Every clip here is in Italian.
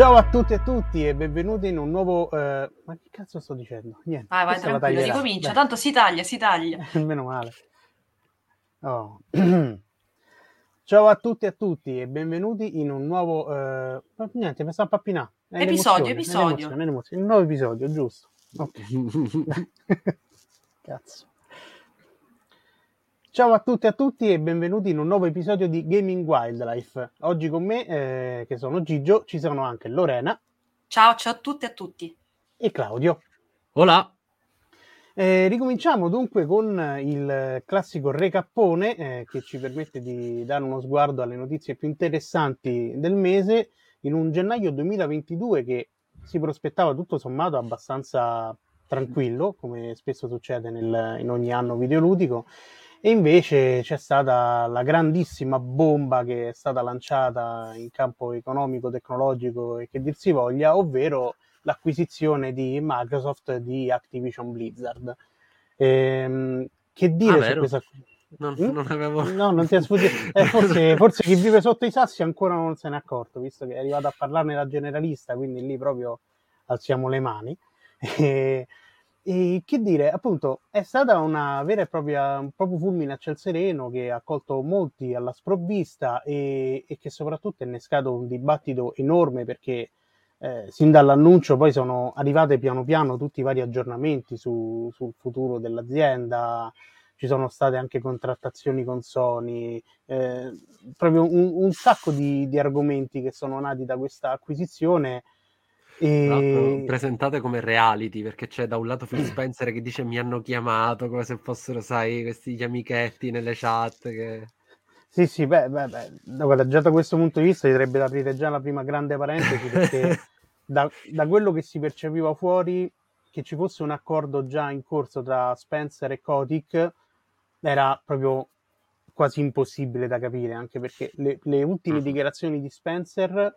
Ciao a tutti e a tutti e benvenuti in un nuovo... eh, Ma che cazzo sto dicendo? Niente. Vai, vai, tranquillo, ricomincia. Beh, Tanto si taglia, si taglia. Meno male. Oh. Ciao a tutti e a tutti e benvenuti in un nuovo... eh, Niente, mi sta a pappinare. È Episodio, è episodio. l'emozione, è l'emozione. Un nuovo episodio, giusto. Ok. Cazzo. Ciao a tutti e a tutti e benvenuti in un nuovo episodio di Gaming Wildlife. Oggi con me, eh, che sono Gigio, ci sono anche Lorena Ciao, ciao a tutti e a tutti. e Claudio. Hola. Eh, ricominciamo dunque con il classico recappone eh, che ci permette di dare uno sguardo alle notizie più interessanti del mese in un gennaio 2022 che si prospettava tutto sommato abbastanza tranquillo, come spesso succede nel- in ogni anno videoludico, e invece c'è stata la grandissima bomba che è stata lanciata in campo economico, tecnologico e che dir si voglia, ovvero l'acquisizione di Microsoft di Activision Blizzard. Ehm, che dire Ah, su questa Non, Mm? non avevo... No, non ti è sfuggito. Eh, forse, forse chi vive sotto i sassi ancora non se n'è accorto, visto che è arrivato a parlarne la generalista, quindi lì proprio alziamo le mani. E, e che dire, appunto, è stata una vera e propria, un proprio fulmine a ciel sereno che ha colto molti alla sprovvista e, e che soprattutto ha innescato un dibattito enorme perché eh, sin dall'annuncio poi sono arrivate piano piano tutti i vari aggiornamenti su- sul futuro dell'azienda, ci sono state anche contrattazioni con Sony, eh, proprio un, un sacco di, di argomenti che sono nati da questa acquisizione. E... presentate come reality perché c'è da un lato Phil Spencer che dice mi hanno chiamato come se fossero, sai, questi gli amichetti nelle chat che... Sì, sì, beh, beh, beh, da- guarda, già da questo punto di vista si dovrebbe aprire già la prima grande parentesi perché da, da quello che si percepiva fuori che ci fosse un accordo già in corso tra Spencer e Kotick era proprio quasi impossibile da capire, anche perché le, le ultime Mhm. dichiarazioni di Spencer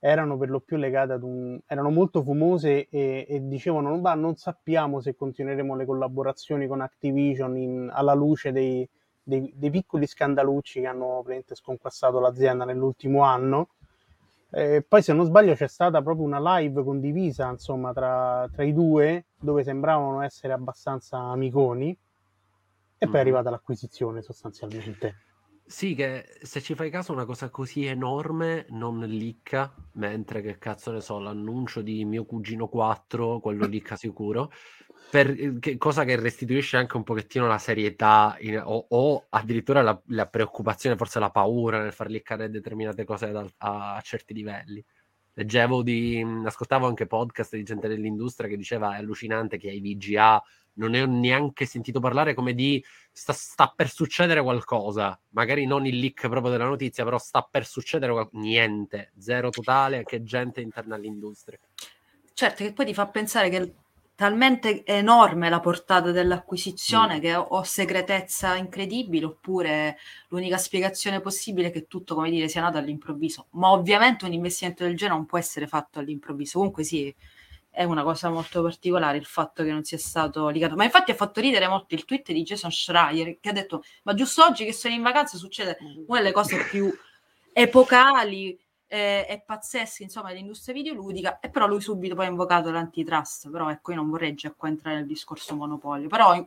erano per lo più legate ad un... erano molto fumose e, e dicevano "Ma non sappiamo se continueremo le collaborazioni con Activision in- alla luce dei, dei- dei piccoli scandalucci che hanno praticamente sconquassato l'azienda nell'ultimo anno. Eh, poi, se non sbaglio, c'è stata proprio una live condivisa insomma, tra, tra i due dove sembravano essere abbastanza amiconi. E poi è Mhm. arrivata l'acquisizione sostanzialmente. Sì, che se ci fai caso una cosa così enorme non licca, mentre che cazzo ne so, l'annuncio di mio cugino 4, quello licca sicuro, per, che- cosa che restituisce anche un pochettino la serietà in- o, o addirittura la, la preoccupazione, forse la paura nel far liccare determinate cose ad al- a, a certi livelli. Leggevo di, ascoltavo anche podcast di gente dell'industria che diceva è allucinante che ai VGA non ne ho neanche sentito parlare come di sta, sta per succedere qualcosa, magari non il leak proprio della notizia, però sta per succedere qual- niente, zero totale, anche gente interna all'industria. Certo, che poi ti fa pensare che è talmente enorme la portata dell'acquisizione Mm. che o, o segretezza incredibile oppure l'unica spiegazione possibile è che tutto, come dire, sia nato all'improvviso. Ma ovviamente un investimento del genere non può essere fatto all'improvviso. Comunque sì, è una cosa molto particolare il fatto che non sia stato ligato. Ma infatti ha fatto ridere molto il tweet di Jason Schreier che ha detto ma giusto oggi che sono in vacanza succede una delle cose più epocali eh, e pazzesche insomma dell'industria videoludica e però lui subito poi ha invocato l'antitrust però ecco io non vorrei già qua entrare nel discorso monopolio però non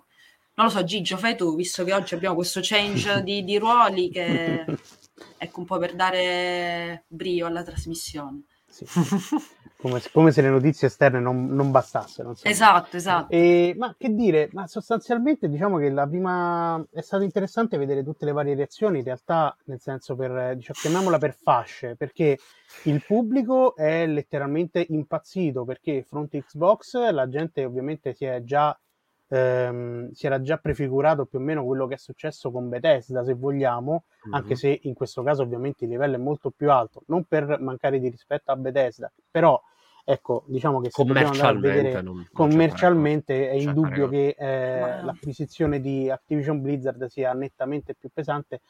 lo so Gigio fai tu visto che oggi abbiamo questo change di, di ruoli che ecco un po' per dare brio alla trasmissione Sì. Come, se- come se le notizie esterne non, non bastassero. insomma. esatto esatto E, ma che dire, ma sostanzialmente diciamo che la prima è stato interessante vedere tutte le varie reazioni, in realtà, nel senso per, eh, diciamo, chiamiamola per fasce, perché il pubblico è letteralmente impazzito, perché fronte Xbox la gente ovviamente si è già ehm, si era già prefigurato più o meno quello che è successo con Bethesda, se vogliamo, anche Mhm. se in questo caso ovviamente il livello è molto più alto, non per mancare di rispetto a Bethesda, però ecco, diciamo che se dobbiamo andare a commercialmente vedere non, non commercialmente è indubbio che eh, Ma- l'acquisizione di Activision Blizzard sia nettamente più pesante,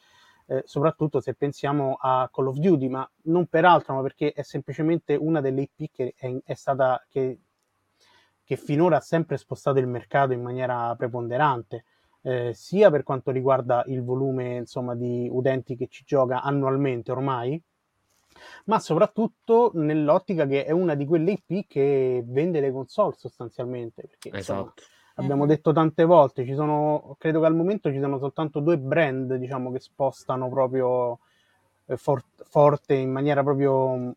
eh, soprattutto se pensiamo a Call of Duty, ma non per altro, ma perché è semplicemente una delle IP che è, è stata che, che finora ha sempre spostato il mercato in maniera preponderante. eh, sia per quanto riguarda il volume insomma, di utenti che ci gioca annualmente ormai, ma soprattutto nell'ottica che è una di quelle IP che vende le console sostanzialmente. Perché, insomma, Esatto. abbiamo Mhm. detto tante volte, ci sono, credo che al momento ci sono soltanto due brand, diciamo, che spostano proprio eh, for- forte in maniera proprio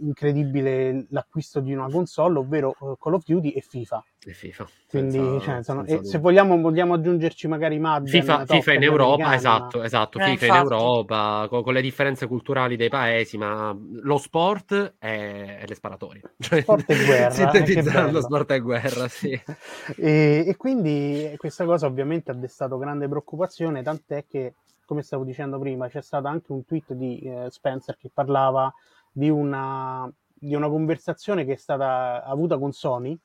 incredibile l'acquisto di una console, ovvero eh, Call of Duty e FIFA. E FIFA. Quindi, senza- cioè, sono- e se vogliamo, vogliamo aggiungerci magari Madden, FIFA, FIFA in Europa, esatto, esatto, Eh, FIFA in infatti. Europa, co- con, le differenze culturali dei paesi, ma lo sport è, è le sparatorie. Cioè, Sport e guerra, eh, sintetizzando, bello. sport e guerra, sì. e, e quindi questa cosa ovviamente ha destato grande preoccupazione, tant'è che, come stavo dicendo prima, c'è stato anche un tweet di eh, Spencer che parlava di una, di una conversazione che è stata avuta con Sony,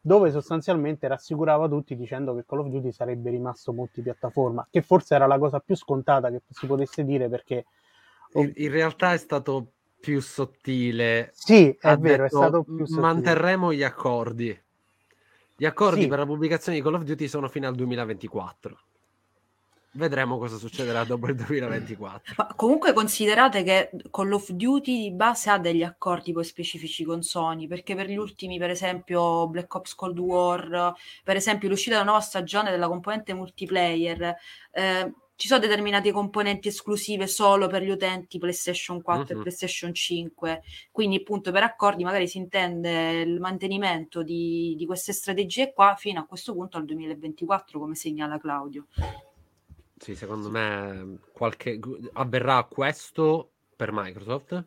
dove sostanzialmente rassicurava tutti dicendo che Call of Duty sarebbe rimasto multipiattaforma, che forse era la cosa più scontata che si potesse dire perché... In, realtà è stato più sottile. Sì, è Ha vero, è detto, stato più sottile. manterremo gli accordi. Gli accordi Sì. per la pubblicazione di Call of Duty sono fino al 2024. Vedremo cosa succederà dopo il 2024. Ma comunque considerate che Call of Duty di base ha degli accordi poi specifici con Sony, perché per gli ultimi, per esempio, Black Ops Cold War, per esempio l'uscita della nuova stagione della componente multiplayer, eh, ci sono determinate componenti esclusive solo per gli utenti PlayStation 4 Mhm. e PlayStation 5, quindi appunto per accordi magari si intende il mantenimento di, di queste strategie qua fino a questo punto al 2024, come segnala Claudio. Sì, secondo me qualche... avverrà questo per Microsoft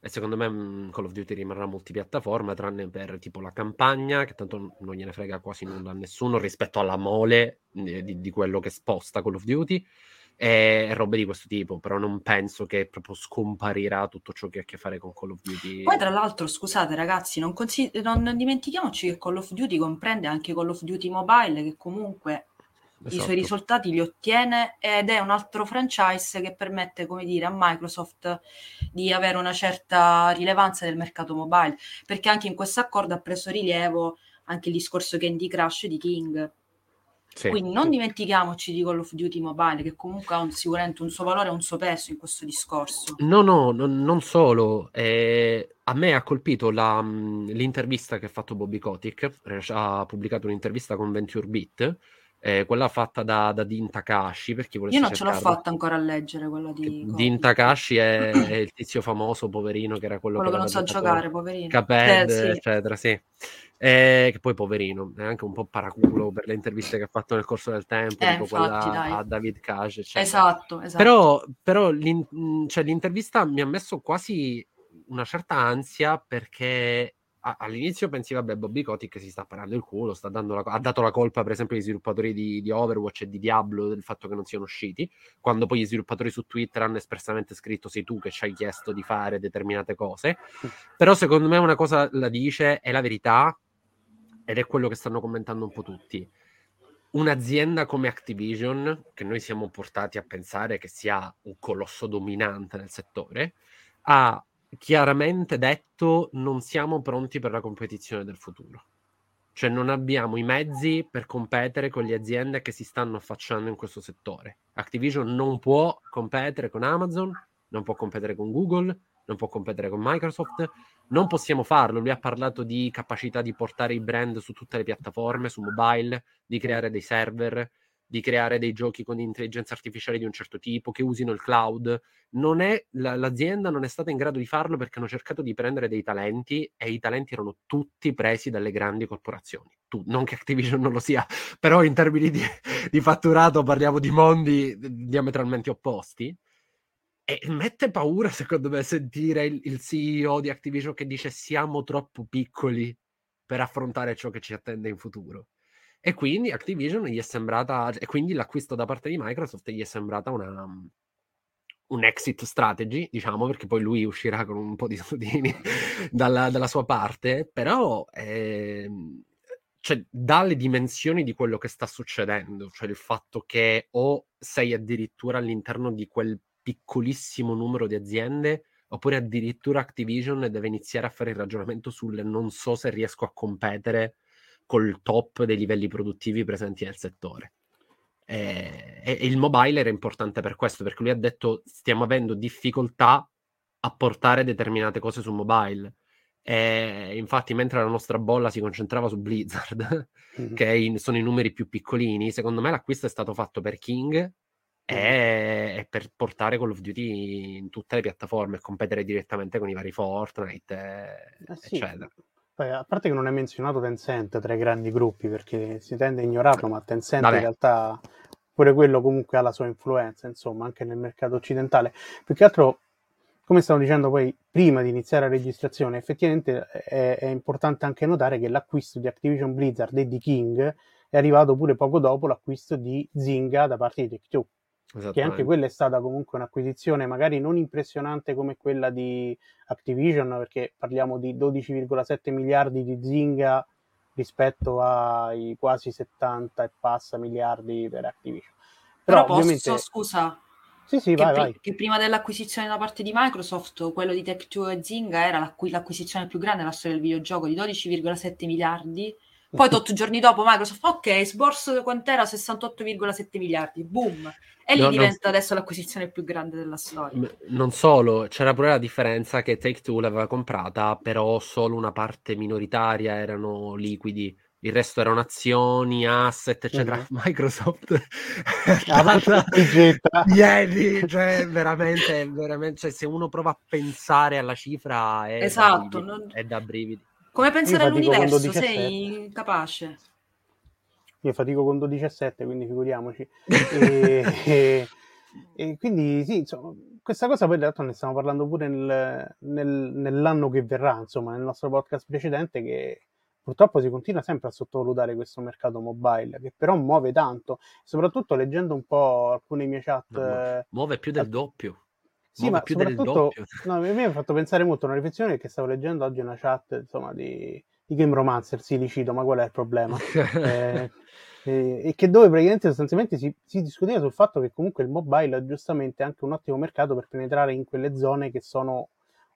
e secondo me mh, Call of Duty rimarrà multipiattaforma tranne per tipo la campagna che tanto non gliene frega quasi nulla a nessuno rispetto alla mole di, di- quello che sposta Call of Duty e, e robe di questo tipo però non penso che proprio scomparirà tutto ciò che ha a che fare con Call of Duty. Poi, tra l'altro, scusate ragazzi, non, consi- non dimentichiamoci che Call of Duty comprende anche Call of Duty Mobile, che comunque i Esatto. suoi risultati li ottiene ed è un altro franchise che permette, come dire, a Microsoft di avere una certa rilevanza nel mercato mobile, perché anche in questo accordo ha preso rilievo anche il discorso Candy Crush di King. Sì. Quindi non dimentichiamoci di Call of Duty Mobile, che comunque ha un- sicuramente un suo valore e un suo peso in questo discorso. No, no, non, non solo. eh, a me ha colpito la, mh, l'intervista che ha fatto Bobby Kotick. eh, Ha pubblicato un'intervista con Venture Beat, eh, quella fatta da, da Dean Takashi. Per chi volesse Io non ce l'ho cercarlo. fatta ancora a leggere quella di Dean Takashi è, è il tizio famoso, poverino, che era quello, quello che non sa giocare, poverino. Cuphead, Eh, sì. eccetera, sì. Eh, che poi poverino, è anche un po' paraculo per le interviste che ha fatto nel corso del tempo, Eh, tipo infatti, quella dai. a David Cage, eccetera. Esatto, esatto. Però, però l'in- cioè, l'intervista mi ha messo quasi una certa ansia perché all'inizio pensi, vabbè, Bobby Kotick si sta parando il culo, la- ha dato la colpa per esempio agli sviluppatori di, di Overwatch e di Diablo del fatto che non siano usciti, quando poi gli sviluppatori su Twitter hanno espressamente scritto sei tu che ci hai chiesto di fare determinate cose. Però secondo me una cosa la dice, è la verità, ed è quello che stanno commentando un po' tutti un'azienda come Activision, che noi siamo portati a pensare che sia un colosso dominante nel settore, ha chiaramente detto non siamo pronti per la competizione del futuro. Cioè non abbiamo i mezzi per competere con le aziende che si stanno affacciando in questo settore. Activision non può competere con Amazon, non può competere con Google, non può competere con Microsoft, non possiamo farlo. Lui ha parlato di capacità di portare i brand su tutte le piattaforme, su mobile, di creare dei server, di creare dei giochi con intelligenza artificiale di un certo tipo, che usino il cloud. Non è, la- l'azienda non è stata in grado di farlo perché hanno cercato di prendere dei talenti e i talenti erano tutti presi dalle grandi corporazioni. Tu, non che Activision non lo sia, però in termini di, di fatturato parliamo di mondi diametralmente opposti. E mette paura, secondo me, sentire il, il CEO di Activision che dice siamo troppo piccoli per affrontare ciò che ci attende in futuro. E quindi Activision gli è sembrata, e quindi l'acquisto da parte di Microsoft gli è sembrata una, un exit strategy, diciamo, perché poi lui uscirà con un po' di soldini dalla, dalla sua parte, però ehm, cioè, dalle dimensioni di quello che sta succedendo, cioè il fatto che o sei addirittura all'interno di quel piccolissimo numero di aziende, oppure addirittura Activision deve iniziare a fare il ragionamento sul non so se riesco a competere col top dei livelli produttivi presenti nel settore. E, e il mobile era importante per questo, perché lui ha detto stiamo avendo difficoltà a portare determinate cose su mobile. E infatti, mentre la nostra bolla si concentrava su Blizzard, mm-hmm. che in, sono i numeri più piccolini, secondo me l'acquisto è stato fatto per King mm-hmm. e, per portare Call of Duty in tutte le piattaforme e competere direttamente con i vari Fortnite, eh sì. eccetera. A parte che non è menzionato Tencent tra i grandi gruppi perché si tende a ignorarlo, ma Tencent Vabbè. in realtà pure quello comunque ha la sua influenza, insomma, anche nel mercato occidentale. Più che altro, come stavo dicendo poi prima di iniziare la registrazione, effettivamente è, è importante anche notare che l'acquisto di Activision Blizzard e di King è arrivato pure poco dopo l'acquisto di Zynga da parte di Take-Two che anche quella è stata comunque un'acquisizione magari non impressionante come quella di Activision, perché parliamo di 12,7 miliardi di Zynga rispetto ai quasi 70 e passa miliardi per Activision. Però, Però ovviamente... posso, scusa, sì, sì, che, vai, pri- vai. che, prima dell'acquisizione da parte di Microsoft, quello di Tech2 e Zynga era l'acqu- l'acquisizione più grande nella storia del videogioco di 12,7 miliardi poi, tot giorni dopo, Microsoft, ok, sborso quant'era 68,7 miliardi, boom. E lì no, diventa non... adesso l'acquisizione più grande della storia. Non solo, c'era pure la differenza che Take Two l'aveva comprata, però solo una parte minoritaria erano liquidi. Il resto erano azioni, asset, eccetera. Mm-hmm. Microsoft ah, ieri, cioè veramente, veramente cioè, se uno prova a pensare alla cifra è, esatto, da, brividi, non... è da brividi. Come pensare all'universo? Sei incapace. Io fatico con 12,7, quindi figuriamoci. e, e, e, quindi sì, insomma, questa cosa poi in realtà ne stiamo parlando pure nel, nel, nell'anno che verrà, insomma, nel nostro podcast precedente, che purtroppo si continua sempre a sottovalutare questo mercato mobile, che però muove tanto, soprattutto leggendo un po' alcune mie chat. Muove più del doppio. Sì, ma più soprattutto no, a me mi ha fatto pensare molto a una riflessione che stavo leggendo oggi una chat insomma, di, di Game Romancer, sì, li cito, ma qual è il problema? eh, eh, e che dove praticamente sostanzialmente si, si, discuteva sul fatto che comunque il mobile è giustamente anche un ottimo mercato per penetrare in quelle zone che sono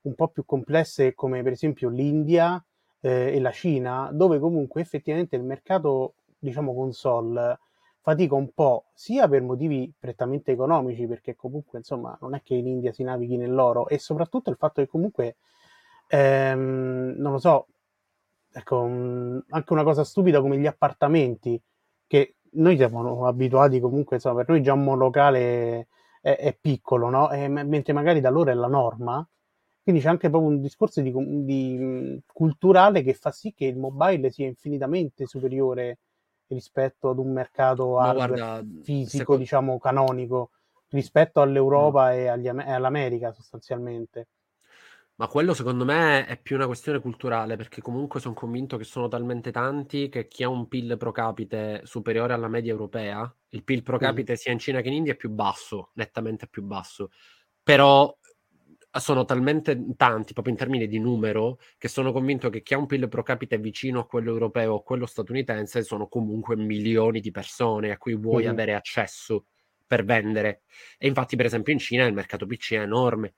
un po' più complesse come per esempio l'India eh, e la Cina, dove comunque effettivamente il mercato diciamo console fatica un po' sia per motivi prettamente economici, perché comunque insomma non è che in India si navighi nell'oro, e soprattutto il fatto che comunque, ehm, non lo so, ecco, anche una cosa stupida come gli appartamenti, che noi siamo abituati comunque, insomma, per noi già un monolocale è, è piccolo, no? E, mentre magari da loro è la norma. Quindi c'è anche proprio un discorso di, di, culturale che fa sì che il mobile sia infinitamente superiore rispetto ad un mercato guarda, fisico, secondo... diciamo, canonico, rispetto all'Europa no. e, agli, e all'America sostanzialmente. Ma quello secondo me è più una questione culturale, perché comunque sono convinto che sono talmente tanti che chi ha un PIL pro capite superiore alla media europea, il PIL pro capite mm. sia in Cina che in India è più basso, nettamente più basso. Però sono talmente tanti, proprio in termini di numero, che sono convinto che chi ha un PIL pro capite vicino a quello europeo o quello statunitense sono comunque milioni di persone a cui vuoi mm-hmm. avere accesso per vendere. E infatti, per esempio, in Cina il mercato PC è enorme.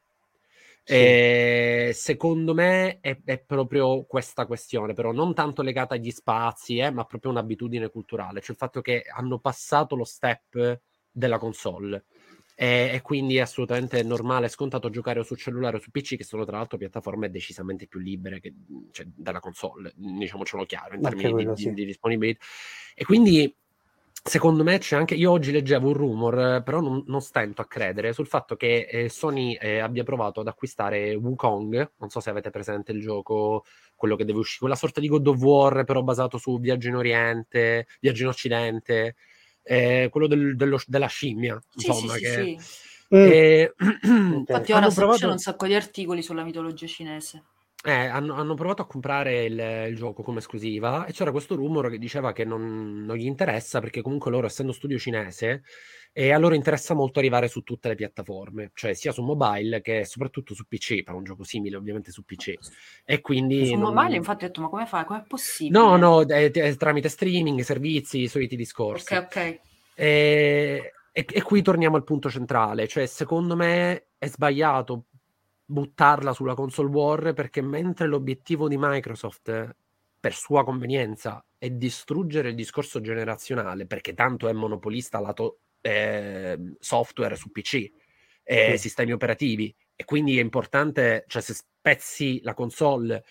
Sì. E secondo me è, è, proprio questa questione, però non tanto legata agli spazi, eh, ma proprio un'abitudine culturale, cioè il fatto che hanno passato lo step della console e, e, quindi è assolutamente normale e scontato giocare su cellulare o su PC, che sono tra l'altro piattaforme decisamente più libere che, cioè, della console, diciamocelo chiaro, in termini quello, di, sì. di disponibilità. E quindi Secondo me c'è anche, io oggi leggevo un rumor, però non, non stento a credere, sul fatto che eh, Sony eh, abbia provato ad acquistare Wukong, non so se avete presente il gioco, quello che deve uscire, quella sorta di God of War però basato su Viaggio in Oriente, Viaggio in Occidente, eh, quello del, dello, della scimmia, sì, insomma. Sì, che, sì, e... Infatti ora provato... un sacco di articoli sulla mitologia cinese. Eh, hanno, hanno, provato a comprare il, il, gioco come esclusiva e c'era questo rumore che diceva che non, non, gli interessa perché comunque loro essendo studio cinese e a loro interessa molto arrivare su tutte le piattaforme, cioè sia su mobile che soprattutto su PC, per un gioco simile ovviamente su PC. E quindi... Su non... mobile infatti ho detto ma come fai? Com'è possibile? No, no, è, è tramite streaming, servizi, i soliti discorsi. Ok, ok. E, e, e qui torniamo al punto centrale, cioè secondo me è sbagliato buttarla sulla console war perché mentre l'obiettivo di Microsoft per sua convenienza è distruggere il discorso generazionale perché tanto è monopolista lato eh, software su PC e sì. sistemi operativi E quindi è importante, cioè se spezzi la console,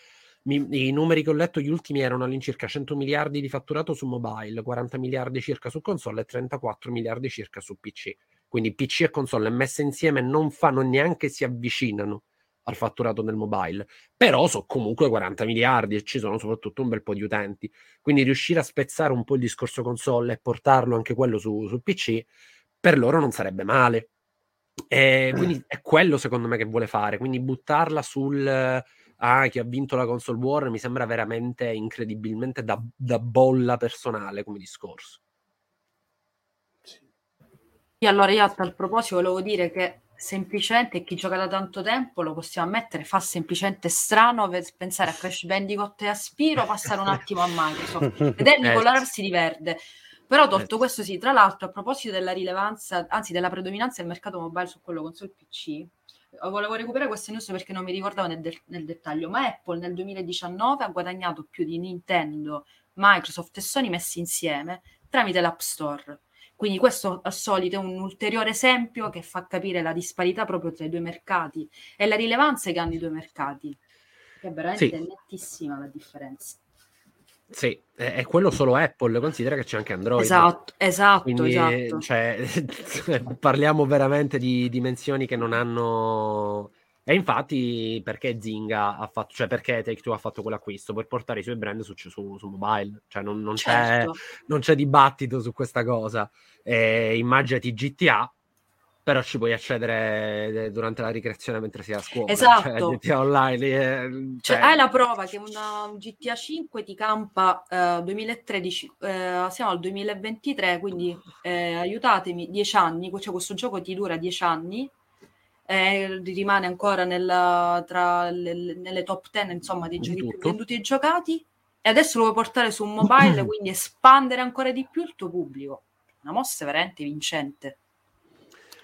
mi, i numeri che ho letto, gli ultimi erano all'incirca 100 miliardi di fatturato su mobile, 40 miliardi circa su console e 34 miliardi circa su PC. Quindi PC e console messe insieme non fanno neanche si avvicinano al fatturato del mobile, però sono comunque 40 miliardi e ci sono soprattutto un bel po' di utenti. Quindi riuscire a spezzare un po' il discorso console e portarlo anche quello su, su PC, per loro non sarebbe male. E quindi è quello secondo me che vuole fare, quindi buttarla sul ah, chi ha vinto la console war mi sembra veramente incredibilmente da, da bolla personale come discorso. Sì, allora io a tal proposito volevo dire che semplicemente chi gioca da tanto tempo lo possiamo ammettere fa semplicemente strano pensare a Crash Bandicoot e a Spiro passare un attimo a Microsoft. Vederli eh, colorarsi di verde però tolto eh. questo sì tra l'altro a proposito della rilevanza anzi della predominanza del mercato mobile su quello console PC volevo recuperare queste news perché non mi ricordavo nel, de- nel dettaglio ma Apple nel 2019 ha guadagnato più di Nintendo Microsoft e Sony messi insieme tramite l'App Store quindi questo al solito è un ulteriore esempio che fa capire la disparità proprio tra i due mercati e la rilevanza che hanno i due mercati, che è veramente sì. nettissima la differenza. Sì, è quello solo Apple, considera che c'è anche Android. Esatto, esatto, Quindi, esatto. Cioè, parliamo veramente di dimensioni che non hanno e infatti perché Zinga ha fatto, cioè perché Take-Two ha fatto quell'acquisto? Per portare i suoi brand su, su, su mobile, cioè non, non, certo. c'è, non, c'è, dibattito su questa cosa. E immaginati GTA, però ci puoi accedere durante la ricreazione mentre sei a scuola. Cioè, esatto. Cioè, GTA Online. Eh, cioè... Cioè, hai la prova che una GTA 5 ti campa eh, 2013, eh, siamo al 2023, quindi eh, aiutatemi, 10 anni, cioè questo gioco ti dura 10 anni eh, rimane ancora nella, tra le, nelle top 10 insomma dei giochi più venduti e giocati. E adesso lo vuoi portare su un mobile quindi espandere ancora di più il tuo pubblico. Una mossa veramente vincente.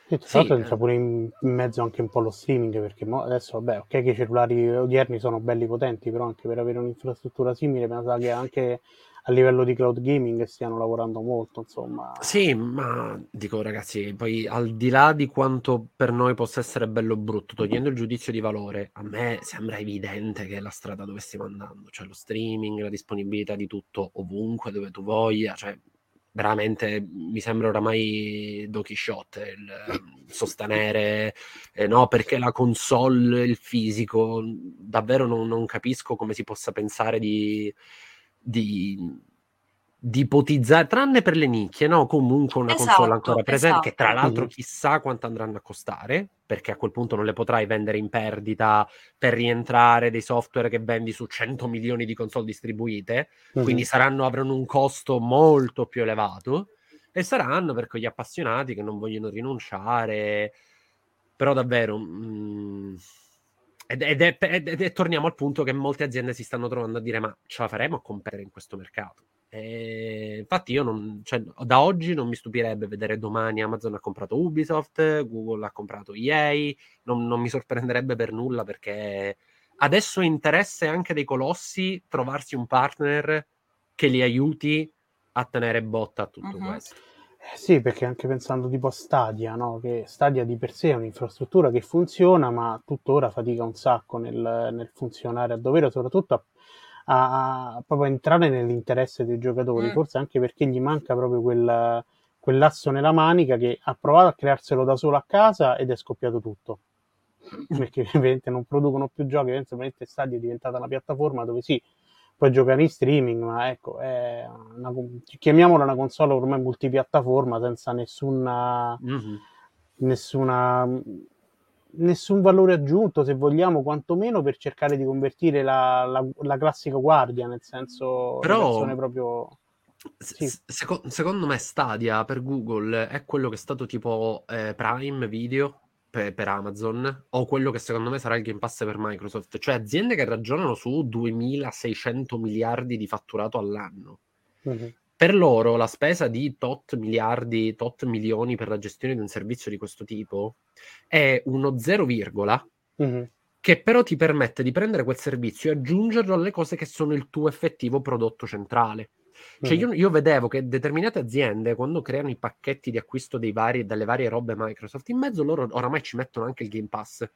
E tra l'altro sì. c'è pure in, mezzo anche un po' lo streaming perché adesso vabbè ok che i cellulari odierni sono belli potenti però anche per avere un'infrastruttura simile pensa che anche a livello di cloud gaming stiano lavorando molto, insomma. Sì, ma dico ragazzi, poi al di là di quanto per noi possa essere bello o brutto, togliendo il giudizio di valore, a me sembra evidente che è la strada dove stiamo andando, cioè lo streaming, la disponibilità di tutto ovunque, dove tu voglia, cioè veramente mi sembra oramai Don Quixote il ehm, sostenere eh, no perché la console il fisico davvero non, non capisco come si possa pensare di di, di ipotizzare, tranne per le nicchie, no? Comunque una esatto, console ancora presente, esatto. che tra esatto. l'altro chissà quanto andranno a costare, perché a quel punto non le potrai vendere in perdita per rientrare dei software che vendi su 100 milioni di console distribuite, mm-hmm. quindi saranno, avranno un costo molto più elevato e saranno per quegli appassionati che non vogliono rinunciare, però davvero... Mh, mm, ed, ed, è, ed, ed, torniamo al punto che molte aziende si stanno trovando a dire: ma ce la faremo a competere in questo mercato? E infatti, io non, cioè, da oggi non mi stupirebbe vedere domani Amazon ha comprato Ubisoft, Google ha comprato EA, non, non mi sorprenderebbe per nulla perché adesso è interesse anche dei colossi trovarsi un partner che li aiuti a tenere botta a tutto uh-huh. questo. Eh sì, perché anche pensando tipo a Stadia, no? che Stadia di per sé è un'infrastruttura che funziona, ma tuttora fatica un sacco nel, nel funzionare a dovere, soprattutto a, a, a, proprio entrare nell'interesse dei giocatori, mm. forse anche perché gli manca proprio quel, quell'asso nella manica che ha provato a crearselo da solo a casa ed è scoppiato tutto. perché ovviamente non producono più giochi, ovviamente Stadia è diventata una piattaforma dove sì, puoi giocare in streaming, ma ecco, una, chiamiamola una console ormai multipiattaforma senza nessuna, mm-hmm. nessuna, nessun valore aggiunto, se vogliamo, quantomeno per cercare di convertire la, la, la classica guardia, nel senso Però... proprio... Sì. Seco- secondo me Stadia per Google è quello che è stato tipo eh, Prime Video per, per, Amazon o quello che secondo me sarà il Game Pass per Microsoft, cioè aziende che ragionano su 2600 miliardi di fatturato all'anno. Mm-hmm. Per loro la spesa di tot miliardi, tot milioni per la gestione di un servizio di questo tipo è uno 0, mm-hmm. che però ti permette di prendere quel servizio e aggiungerlo alle cose che sono il tuo effettivo prodotto centrale. Cioè, io, io, vedevo che determinate aziende, quando creano i pacchetti di acquisto vari, dalle varie robe Microsoft, in mezzo loro oramai ci mettono anche il Game Pass.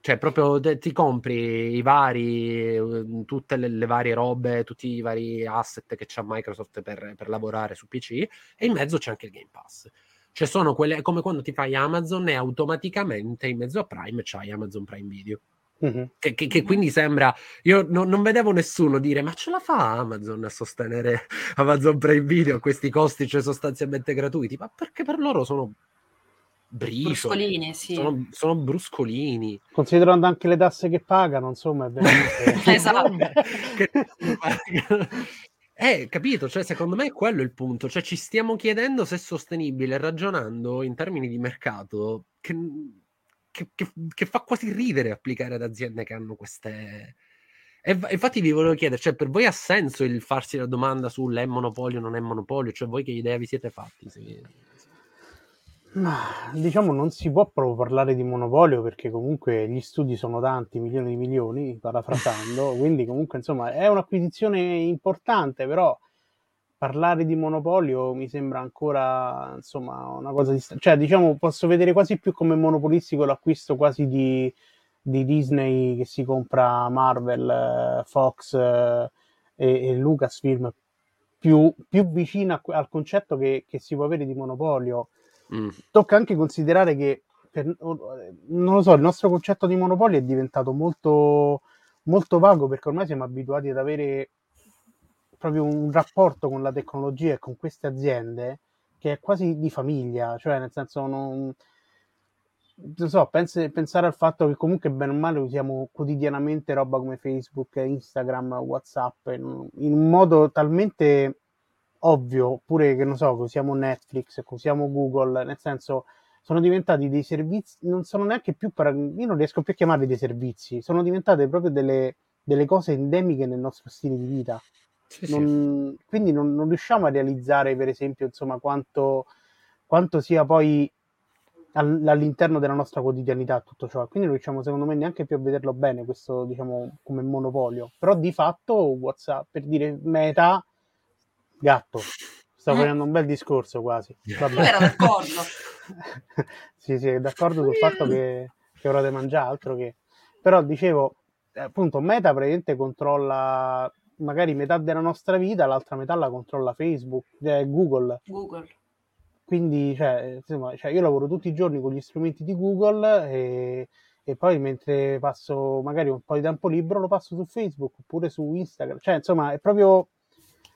Cioè, proprio te, ti compri i vari, eh, tutte le, le, varie robe, tutti i vari asset che c'ha Microsoft per, per, lavorare su PC e in mezzo c'è anche il Game Pass. Cioè, sono quelle come quando ti fai Amazon e automaticamente in mezzo a Prime c'hai Amazon Prime Video. Mm-hmm. Che, che, che, quindi sembra io no, non vedevo nessuno dire ma ce la fa Amazon a sostenere Amazon Prime Video a questi costi cioè sostanzialmente gratuiti? Ma perché per loro sono bricioli bruscolini, sì. sono, sono, bruscolini. Considerando anche le tasse che pagano insomma è veramente esatto. Eh, capito, cioè secondo me è quello il punto, cioè ci stiamo chiedendo se è sostenibile ragionando in termini di mercato che che, che, fa quasi ridere applicare ad aziende che hanno queste. E, infatti vi volevo chiedere, cioè per voi ha senso il farsi la domanda sull'è monopolio o non è monopolio? Cioè voi che idea vi siete fatti? Sì. Ma, diciamo non si può proprio parlare di monopolio perché comunque gli studi sono tanti, milioni di milioni, parafrasando, quindi comunque insomma è un'acquisizione importante, però parlare di monopolio mi sembra ancora insomma una cosa di cioè diciamo posso vedere quasi più come monopolistico l'acquisto quasi di, di Disney che si compra Marvel, Fox eh, e, e, Lucasfilm più, più vicina al concetto che, che, si può avere di monopolio mm. tocca anche considerare che per, non lo so il nostro concetto di monopolio è diventato molto molto vago perché ormai siamo abituati ad avere proprio un rapporto con la tecnologia e con queste aziende che è quasi di famiglia, cioè nel senso non, non so, pense, pensare al fatto che comunque bene o male usiamo quotidianamente roba come Facebook, Instagram, Whatsapp in, in un modo talmente ovvio, oppure che non so, che usiamo Netflix, che usiamo Google, nel senso sono diventati dei servizi, non sono neanche più, io non riesco più a chiamarli dei servizi, sono diventate proprio delle, delle cose endemiche nel nostro stile di vita. Sì, non, sì. Quindi non, non, riusciamo a realizzare, per esempio, insomma, quanto, quanto sia poi all'interno della nostra quotidianità tutto ciò. Quindi non riusciamo, secondo me, neanche più a vederlo bene, questo, diciamo, come monopolio. Però di fatto, WhatsApp, per dire meta, gatto. Sto eh. facendo un bel discorso quasi. Vabbè. Ero d'accordo. sì, sì, d'accordo sul fatto che, che ora di mangiare altro che... Però dicevo, appunto, Meta praticamente controlla magari metà della nostra vita, l'altra metà la controlla Facebook, cioè Google. Google. Quindi, cioè, insomma, cioè io lavoro tutti i giorni con gli strumenti di Google e, e, poi mentre passo magari un po' di tempo libero lo passo su Facebook oppure su Instagram. Cioè, insomma, è proprio...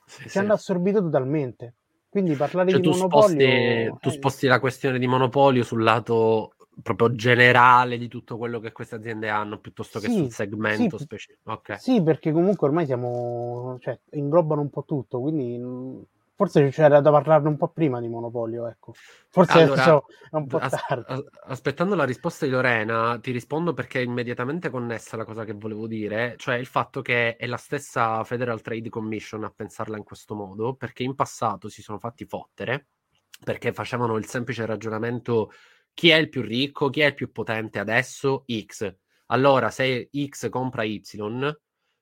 Sì, ci sì. hanno assorbito totalmente. Quindi parlare cioè, di tu monopolio... Sposti, tu sposti la questione di monopolio sul lato proprio generale di tutto quello che queste aziende hanno piuttosto che sì, sul segmento sì, specifico. Okay. Sì, perché comunque ormai siamo, cioè, inglobano un po' tutto, quindi mm, forse c'era da parlarne un po' prima di monopolio, ecco. Forse allora, so, è un po' as- tardi. aspettando la risposta di Lorena, ti rispondo perché è immediatamente connessa la cosa che volevo dire, cioè il fatto che è la stessa Federal Trade Commission a pensarla in questo modo, perché in passato si sono fatti fottere perché facevano il semplice ragionamento chi è il più ricco, chi è il più potente adesso? X. Allora, se X compra Y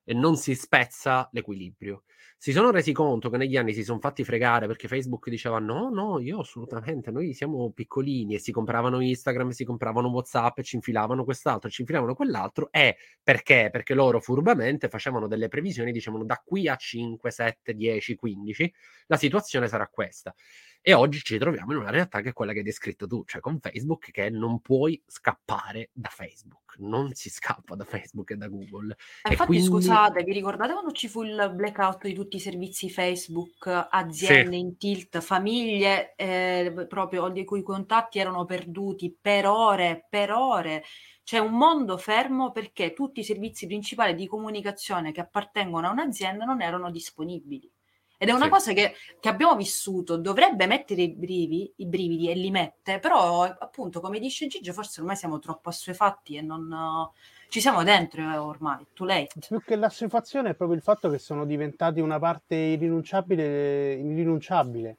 e non si spezza l'equilibrio. Si sono resi conto che negli anni si sono fatti fregare perché Facebook diceva no, no, io assolutamente, noi siamo piccolini e si compravano Instagram, si compravano Whatsapp e ci infilavano quest'altro, ci infilavano quell'altro. E perché? Perché loro furbamente facevano delle previsioni, dicevano da qui a 5, 7, 10, 15 la situazione sarà questa. E oggi ci troviamo in una realtà che è quella che hai descritto tu, cioè con Facebook che non puoi scappare da Facebook, non si scappa da Facebook e da Google. E infatti quindi... scusate, vi ricordate quando ci fu il blackout di tutti i servizi Facebook, aziende sì. in tilt, famiglie eh, proprio di cui i contatti erano perduti per ore, per ore? C'è un mondo fermo perché tutti i servizi principali di comunicazione che appartengono a un'azienda non erano disponibili. Ed è una sì. cosa che, che, abbiamo vissuto, dovrebbe mettere i, brivi, i brividi e li mette, però appunto come dice Gigio forse ormai siamo troppo assuefatti e non... Uh, ci siamo dentro eh, ormai, too late. Più che l'assuefazione è proprio il fatto che sono diventati una parte irrinunciabile, irrinunciabile.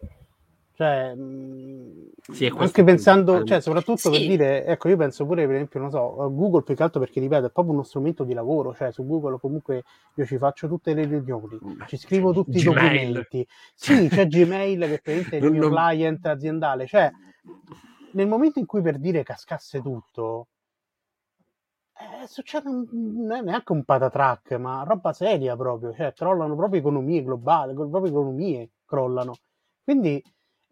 Cioè, mm, sì, anche pensando, cioè, soprattutto sì. per dire, ecco, io penso pure, per esempio, non so, Google più che altro perché, ripeto, è proprio uno strumento di lavoro, cioè su Google comunque io ci faccio tutte le riunioni, mm, ci scrivo tutti i documenti. Sì, c'è Gmail che è il mio non... client aziendale, cioè nel momento in cui per dire cascasse tutto, Eh, succede un, non è neanche un patatrack, ma roba seria proprio, cioè crollano proprio economie globali, proprio economie crollano. Quindi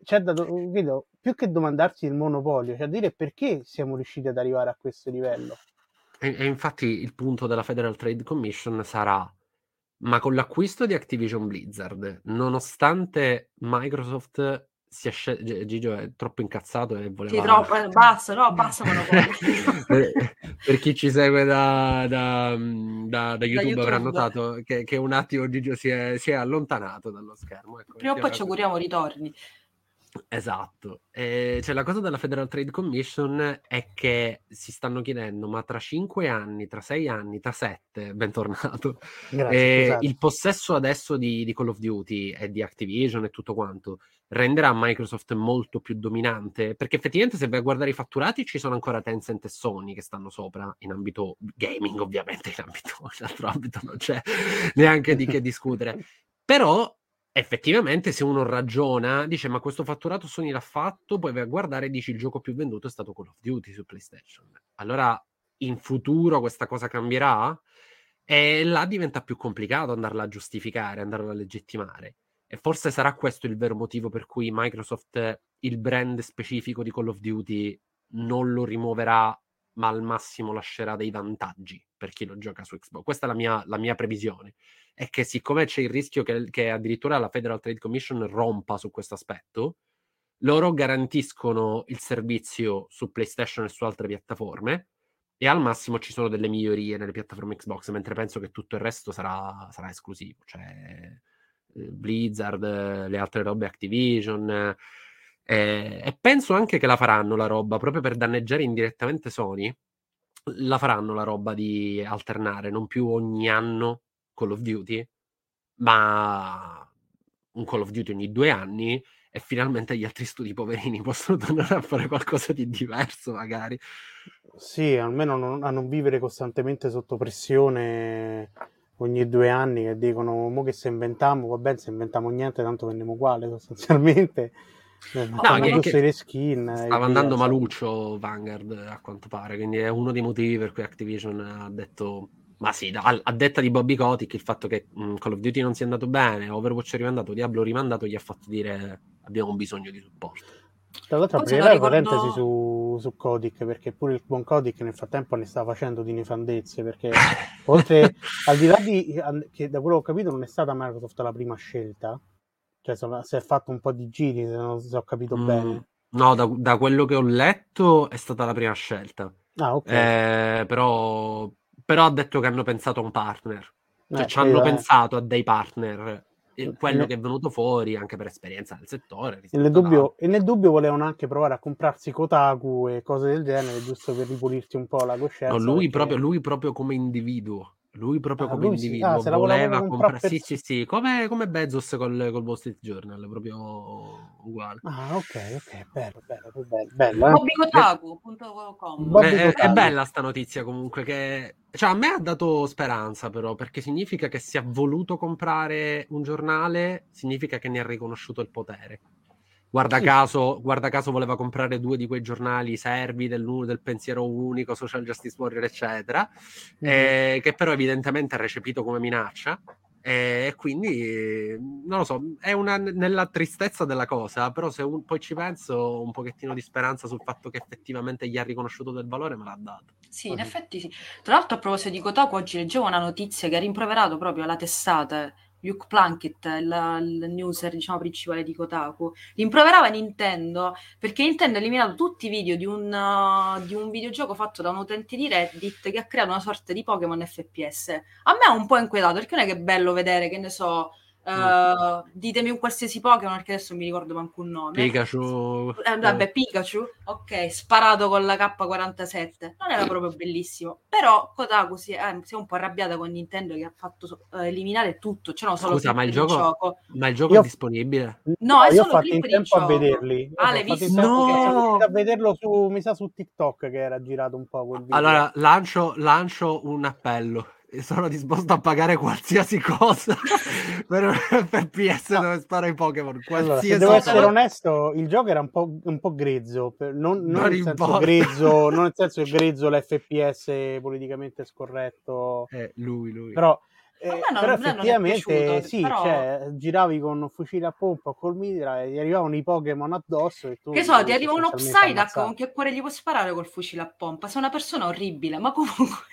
c'è da, vedo, più che domandarsi il monopolio, cioè dire perché siamo riusciti ad arrivare a questo livello. E, e infatti il punto della Federal Trade Commission sarà ma con l'acquisto di Activision Blizzard, nonostante Microsoft sia scel- Gigio è troppo incazzato e voleva... Sì, troppo, eh, basta, no, basta per, per chi ci segue da, da, da, da, YouTube, YouTube, avrà notato che, che, un attimo Gigio si è, si è allontanato dallo schermo. Ecco, Prima o poi ci auguriamo ritorni. Esatto, e cioè la cosa della Federal Trade Commission è che si stanno chiedendo, ma tra cinque anni, tra sei anni, tra sette, bentornato, Grazie, eh, il possesso adesso di, di, Call of Duty e di Activision e tutto quanto renderà Microsoft molto più dominante? Perché effettivamente se vai a guardare i fatturati ci sono ancora Tencent e Sony che stanno sopra in ambito gaming, ovviamente in ambito, in altro ambito non c'è neanche di che discutere. Però effettivamente se uno ragiona, dice ma questo fatturato Sony l'ha fatto, poi vai a guardare e dici il gioco più venduto è stato Call of Duty su PlayStation. Allora in futuro questa cosa cambierà? E là diventa più complicato andarla a giustificare, andarla a legittimare. E forse sarà questo il vero motivo per cui Microsoft il brand specifico di Call of Duty non lo rimuoverà, ma al massimo lascerà dei vantaggi per chi lo gioca su Xbox. Questa è la mia, la mia previsione è che siccome c'è il rischio che, che addirittura la Federal Trade Commission rompa su questo aspetto, loro garantiscono il servizio su PlayStation e su altre piattaforme e al massimo ci sono delle migliorie nelle piattaforme Xbox, mentre penso che tutto il resto sarà, sarà esclusivo, cioè eh, Blizzard, le altre robe Activision. Eh, e penso anche che la faranno la roba proprio per danneggiare indirettamente Sony. La faranno la roba di alternare, non più ogni anno Call of Duty, ma un Call of Duty ogni due anni e finalmente gli altri studi poverini possono tornare a fare qualcosa di diverso magari. Sì, almeno non, a non vivere costantemente sotto pressione ogni due anni che dicono mo che se inventiamo, va bene se inventiamo niente tanto vendiamo uguale sostanzialmente. Eh, no, anche le skin stava andando via, maluccio Vanguard a quanto pare, quindi è uno dei motivi per cui Activision ha detto ma sì, a, a, detta di Bobby Kotick, il fatto che mh, Call of Duty non sia andato bene, Overwatch è rimandato, Diablo rimandato, gli ha fatto dire abbiamo bisogno di supporto. Tra l'altro aprirei ricordo... parentesi su, su Kotick, perché pure il buon Kotick nel frattempo ne sta facendo di nefandezze, perché oltre, al di là di, che da quello che ho capito non è stata Microsoft la prima scelta, cioè si è fatto un po' di giri, se non se ho capito mm, bene. No, da, da, quello che ho letto è stata la prima scelta. Ah, ok. Eh, però però ha detto che hanno pensato a un partner. Cioè, eh, ci hanno eh. pensato a dei partner. Quello che è venuto fuori anche per esperienza nel settore. E nel, dubbio, e nel, dubbio, volevano anche provare a comprarsi Kotaku e cose del genere, giusto per ripulirti un po' la coscienza. No, lui, perché... proprio, lui proprio come individuo. Lui proprio ah, come lui individuo sì. ah, voleva comprare. Per... Sì, sì, sì, come, come Bezos col, col Wall Street Journal, proprio uguale. Ah, ok, ok, bello, bello, bello. bello eh. Bobbykotaku.com è, è, è bella sta notizia comunque che... Cioè, a me ha dato speranza però, perché significa che se ha voluto comprare un giornale, significa che ne ha riconosciuto il potere. Guarda, caso, guarda caso voleva comprare due di quei giornali servi del, del pensiero unico, Social Justice Warrior, eccetera, mm. eh, che però evidentemente ha recepito come minaccia. E quindi non lo so, è una nella tristezza della cosa, però se un, poi ci penso un pochettino di speranza sul fatto che effettivamente gli ha riconosciuto del valore me l'ha dato. Sì, in effetti sì. Tra l'altro a proposito di Kotaku oggi leggevo una notizia che ha rimproverato proprio la testata Luke Plunkett, il, il newser diciamo, principale di Kotaku, rimproverava Nintendo perché Nintendo ha eliminato tutti i video di un, uh, di un, videogioco fatto da un utente di Reddit che ha creato una sorta di Pokémon FPS. A me ha un po' inquietato perché non è che è bello vedere, che ne so, Uh, ditemi un qualsiasi Pokémon perché adesso non mi ricordo manco un nome. Pikachu. Eh, vabbè, Pikachu. Ok, sparato con la K47. Non era proprio bellissimo. Però Kotaku si è, eh, si è un po' arrabbiata con Nintendo che ha fatto uh, eliminare tutto. Cioè, non solo Scusa, ma il gioco, gioco, Ma il gioco io... è disponibile? No, è io ho fatto in tempo a vederli. Ah, l'hai visto? No! a vederlo su, mi sa, su TikTok che era girato un po' quel video. Allora, lancio, lancio un appello sono disposto a pagare qualsiasi cosa per un FPS no. dove sparo i Pokémon. Allora, se devo essere onesto, il gioco era un po', un po grezzo, non, non, non nel senso grezzo, non nel senso grezzo l'FPS politicamente scorretto. Eh, lui, lui. Però eh, no, però effettivamente piaciuto, sì, però... cioè, giravi con un fucile a pompa col mitra e ti arrivavano i Pokémon addosso e tu che so, ti arriva uno Psyduck con che cuore gli puoi sparare col fucile a pompa? Sei una persona orribile, ma comunque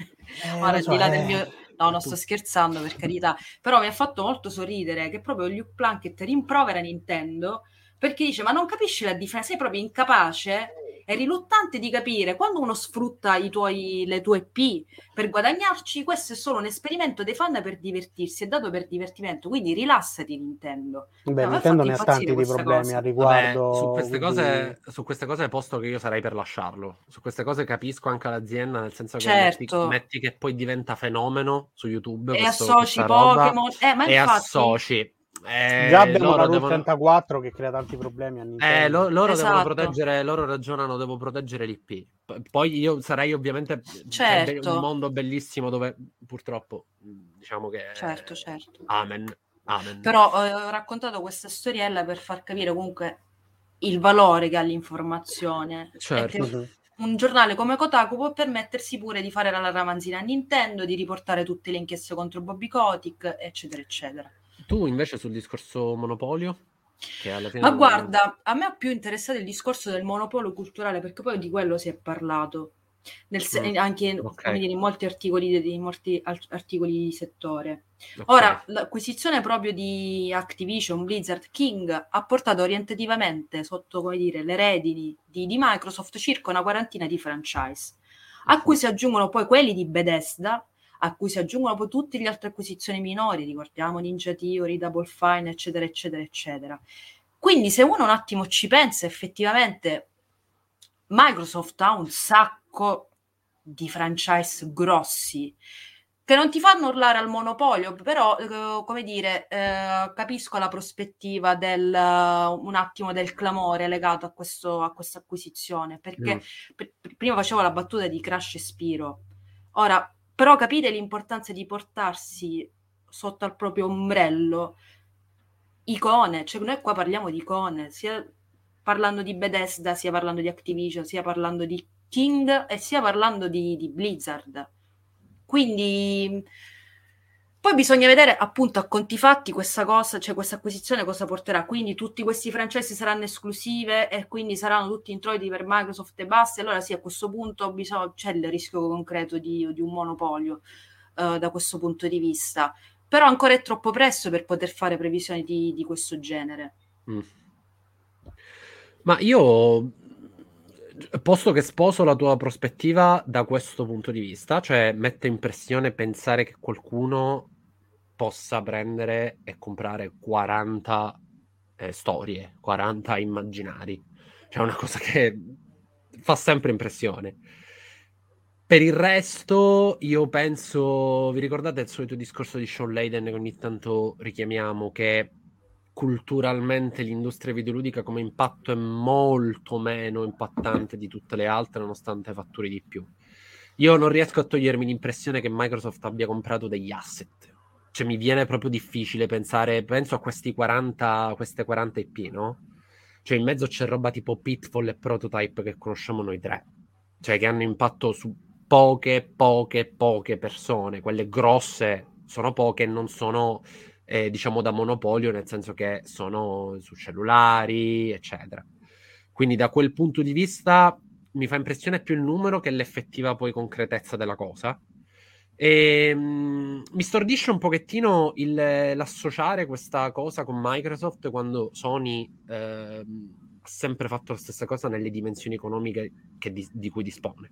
eh, so, di là eh... del mio no, non sto scherzando per carità però mi ha fatto molto sorridere che proprio Luke Plunkett rimprovera Nintendo perché dice ma non capisci la differenza, sei proprio incapace è riluttante di capire quando uno sfrutta i tuoi, le tue P per guadagnarci, questo è solo un esperimento dei fan per divertirsi, è dato per divertimento, quindi rilassati Nintendo. Beh, no, Nintendo ne ha tanti di problemi cosa. a riguardo. Vabbè, su, queste quindi... cose, su queste cose posto che io sarei per lasciarlo, su queste cose capisco anche l'azienda, nel senso che certo. metti, metti, che poi diventa fenomeno su YouTube. E questo, associ Pokémon, eh, ma e infatti... associ eh, Già abbiamo la devono... 34 che crea tanti problemi a eh, Nintendo. Eh, lo, loro esatto. devono proteggere, loro ragionano, devo proteggere l'IP. Poi io sarei ovviamente certo. un mondo bellissimo dove purtroppo diciamo che certo, certo. Amen. Amen. Però eh, ho raccontato questa storiella per far capire comunque il valore che ha l'informazione. Certo. Un giornale come Kotaku può permettersi pure di fare la ramanzina a Nintendo, di riportare tutte le inchieste contro Bobby Kotick, eccetera, eccetera. Tu invece sul discorso monopolio? Ma guarda, a me ha più interessato il discorso del monopolio culturale perché poi di quello si è parlato. Se- mm, anche okay. dire, in molti articoli di, molti articoli di settore. Okay. Ora, l'acquisizione proprio di Activision, Blizzard, King ha portato orientativamente sotto come dire, le redini di, di Microsoft circa una quarantina di franchise, a cui si aggiungono poi quelli di Bethesda a cui si aggiungono poi tutte le altre acquisizioni minori, ricordiamo Ninja Theory, Double Fine, eccetera, eccetera, eccetera. Quindi se uno un attimo ci pensa, effettivamente Microsoft ha un sacco di franchise grossi che non ti fanno urlare al monopolio, però, eh, come dire, eh, capisco la prospettiva del uh, un attimo del clamore legato a, questo, a questa acquisizione, perché mm. pr- prima facevo la battuta di Crash e Spiro. Ora, però capite l'importanza di portarsi sotto al proprio ombrello icone, cioè noi qua parliamo di icone, sia parlando di Bethesda, sia parlando di Activision, sia parlando di King e sia parlando di, di Blizzard. Quindi poi bisogna vedere appunto a conti fatti questa cosa, cioè questa acquisizione cosa porterà. Quindi tutti questi franchise saranno esclusive e quindi saranno tutti introiti per Microsoft e basta. Allora sì, a questo punto bisogna, c'è il rischio concreto di, di un monopolio uh, da questo punto di vista. Però ancora è troppo presto per poter fare previsioni di, di questo genere. Mm. Ma io posto che sposo la tua prospettiva da questo punto di vista, cioè mette impressione pensare che qualcuno possa prendere e comprare 40 eh, storie, 40 immaginari. Cioè una cosa che fa sempre impressione. Per il resto, io penso, vi ricordate il solito discorso di Sean Layden che ogni tanto richiamiamo, che culturalmente l'industria videoludica come impatto è molto meno impattante di tutte le altre, nonostante fatturi di più. Io non riesco a togliermi l'impressione che Microsoft abbia comprato degli asset cioè mi viene proprio difficile pensare, penso a questi 40, queste 40 IP, no? Cioè in mezzo c'è roba tipo Pitfall e Prototype che conosciamo noi tre, cioè che hanno impatto su poche, poche, poche persone, quelle grosse sono poche e non sono, eh, diciamo, da monopolio, nel senso che sono su cellulari, eccetera. Quindi da quel punto di vista mi fa impressione più il numero che l'effettiva poi concretezza della cosa e, um, mi stordisce un pochettino il, l'associare questa cosa con Microsoft quando Sony eh, ha sempre fatto la stessa cosa nelle dimensioni economiche di, di, cui dispone.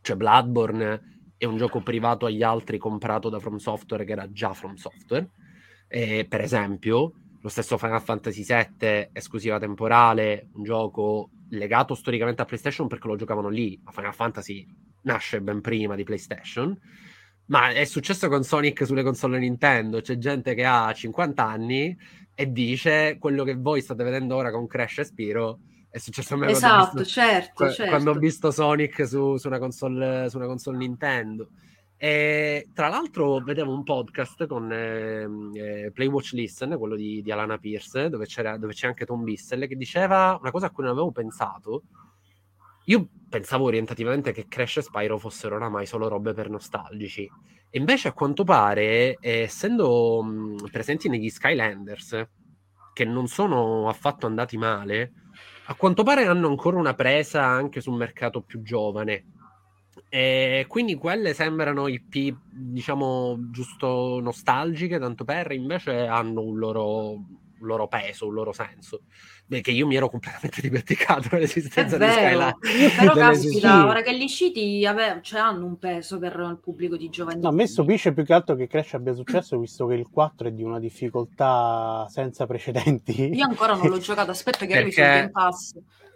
Cioè Bloodborne è un gioco privato agli altri comprato da From Software che era già From Software. E, per esempio, lo stesso Final Fantasy VII, esclusiva temporale, un gioco legato storicamente a PlayStation perché lo giocavano lì, ma Final Fantasy nasce ben prima di PlayStation ma è successo con Sonic sulle console Nintendo. C'è gente che ha 50 anni e dice quello che voi state vedendo ora con Crash e Spiro. È successo a me esatto, quando, visto, certo, quando certo. ho visto Sonic su, su, una console, su una console Nintendo. E, tra l'altro vedevo un podcast con eh, eh, Play Watch Listen, quello di, di Alana Pierce, dove, dove, c'è anche Tom Bissell, che diceva una cosa a cui non avevo pensato. Io pensavo orientativamente che Crash e Spyro fossero oramai solo robe per nostalgici. E invece a quanto pare, eh, essendo mh, presenti negli Skylanders, che non sono affatto andati male, a quanto pare hanno ancora una presa anche sul mercato più giovane e quindi quelle sembrano IP, diciamo, giusto nostalgiche, tanto per, invece hanno un loro, un loro peso, un loro senso. Perché io mi ero completamente dimenticato dell'esistenza di Skyline. Però caspita, ora che gli sciti ave- cioè, hanno un peso per il pubblico di giovani. No, a me stupisce più che altro che Crash abbia successo, visto che il 4 è di una difficoltà senza precedenti. Io ancora non l'ho giocato, aspetto che arrivi sul Game Pass.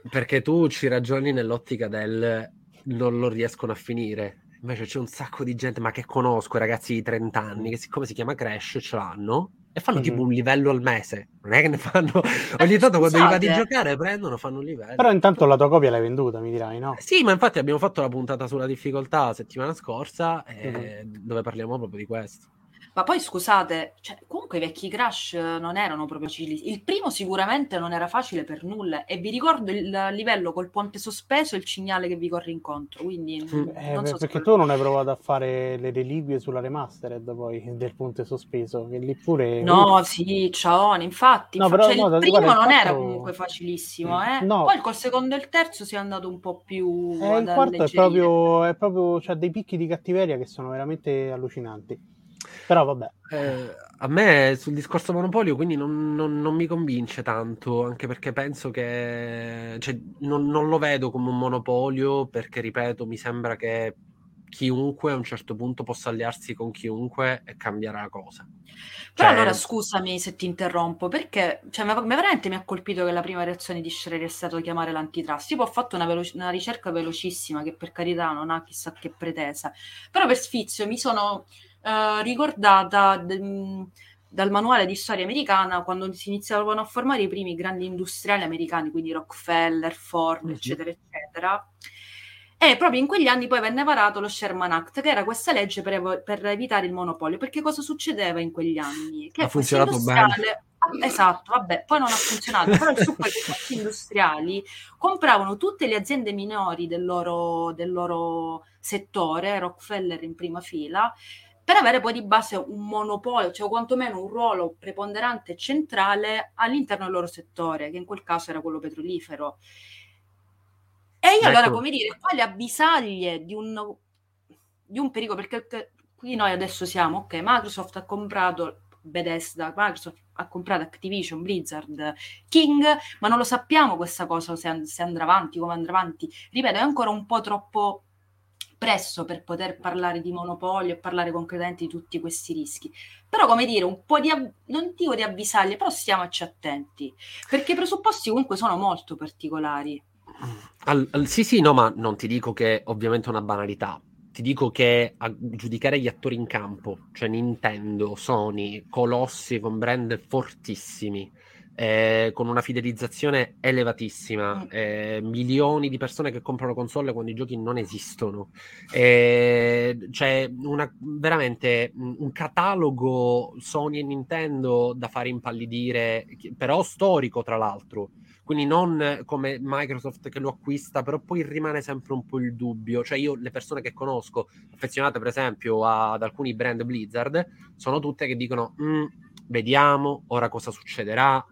Perché tu ci ragioni nell'ottica del non lo riescono a finire. Invece c'è un sacco di gente, ma che conosco, ragazzi di 30 anni, che siccome si chiama Crash, ce l'hanno e fanno mm-hmm. tipo un livello al mese. Non è che ne fanno ogni tanto quando gli va di giocare prendono, fanno un livello. Però intanto la tua copia l'hai venduta, mi dirai, no? Sì, ma infatti abbiamo fatto la puntata sulla difficoltà settimana scorsa, mm-hmm. dove parliamo proprio di questo. Ma poi scusate, cioè, comunque i vecchi Crash non erano proprio facili. Il primo sicuramente non era facile per nulla e vi ricordo il livello col ponte sospeso e il cignale che vi corre incontro. Quindi mm. eh, so perché tu non hai provato a fare le reliquie sulla remastered poi del ponte sospeso, che lì pure No, sì, ciao, infatti, no, però, cioè, no, il primo non fatto... era comunque facilissimo, eh? No. Poi col secondo e il terzo si è andato un po' più eh, il quarto è proprio, è proprio c'ha dei picchi di cattiveria che sono veramente allucinanti. Però vabbè. Eh, a me sul discorso monopolio quindi non, non, non, mi convince tanto, anche perché penso che cioè, non, non, lo vedo come un monopolio, perché ripeto, mi sembra che chiunque a un certo punto possa allearsi con chiunque e cambiare la cosa. Però cioè... allora scusami se ti interrompo, perché cioè, ma, veramente mi ha colpito che la prima reazione di Schreier è stato chiamare l'antitrust. Io ho fatto una, velo- una ricerca velocissima che per carità non ha chissà che pretesa, però per sfizio mi sono eh, ricordata d- dal manuale di storia americana quando si iniziavano a formare i primi grandi industriali americani, quindi Rockefeller, Ford, mm-hmm. eccetera, eccetera. E proprio in quegli anni poi venne varato lo Sherman Act, che era questa legge per, evo- per evitare il monopolio. Perché cosa succedeva in quegli anni? Che ha funzionato bene. Esatto, vabbè, poi non ha funzionato, però il succo che questi industriali compravano tutte le aziende minori del loro, del loro settore, Rockefeller in prima fila, per avere poi di base un monopolio, cioè quantomeno un ruolo preponderante e centrale all'interno del loro settore, che in quel caso era quello petrolifero. E io ecco. allora, come dire, qua le avvisaglie di un, di un pericolo, perché qui noi adesso siamo, ok, Microsoft ha comprato Bethesda, Microsoft ha comprato Activision, Blizzard, King, ma non lo sappiamo questa cosa se, se andrà avanti, come andrà avanti. Ripeto, è ancora un po' troppo presto per poter parlare di monopolio e parlare concretamente di tutti questi rischi. Però, come dire, un po' di, av- non dico di avvisaglie, però stiamoci attenti, perché i presupposti comunque sono molto particolari. Al, al, sì, sì, no, ma non ti dico che ovviamente è una banalità. Ti dico che a giudicare gli attori in campo, cioè Nintendo, Sony, colossi con brand fortissimi, eh, con una fidelizzazione elevatissima, mm. eh, milioni di persone che comprano console quando i giochi non esistono. Eh, c'è una, veramente un catalogo Sony e Nintendo da fare impallidire, però storico tra l'altro. Quindi non come Microsoft che lo acquista, però poi rimane sempre un po' il dubbio. Cioè io le persone che conosco, affezionate per esempio ad alcuni brand Blizzard, sono tutte che dicono mm, vediamo ora cosa succederà,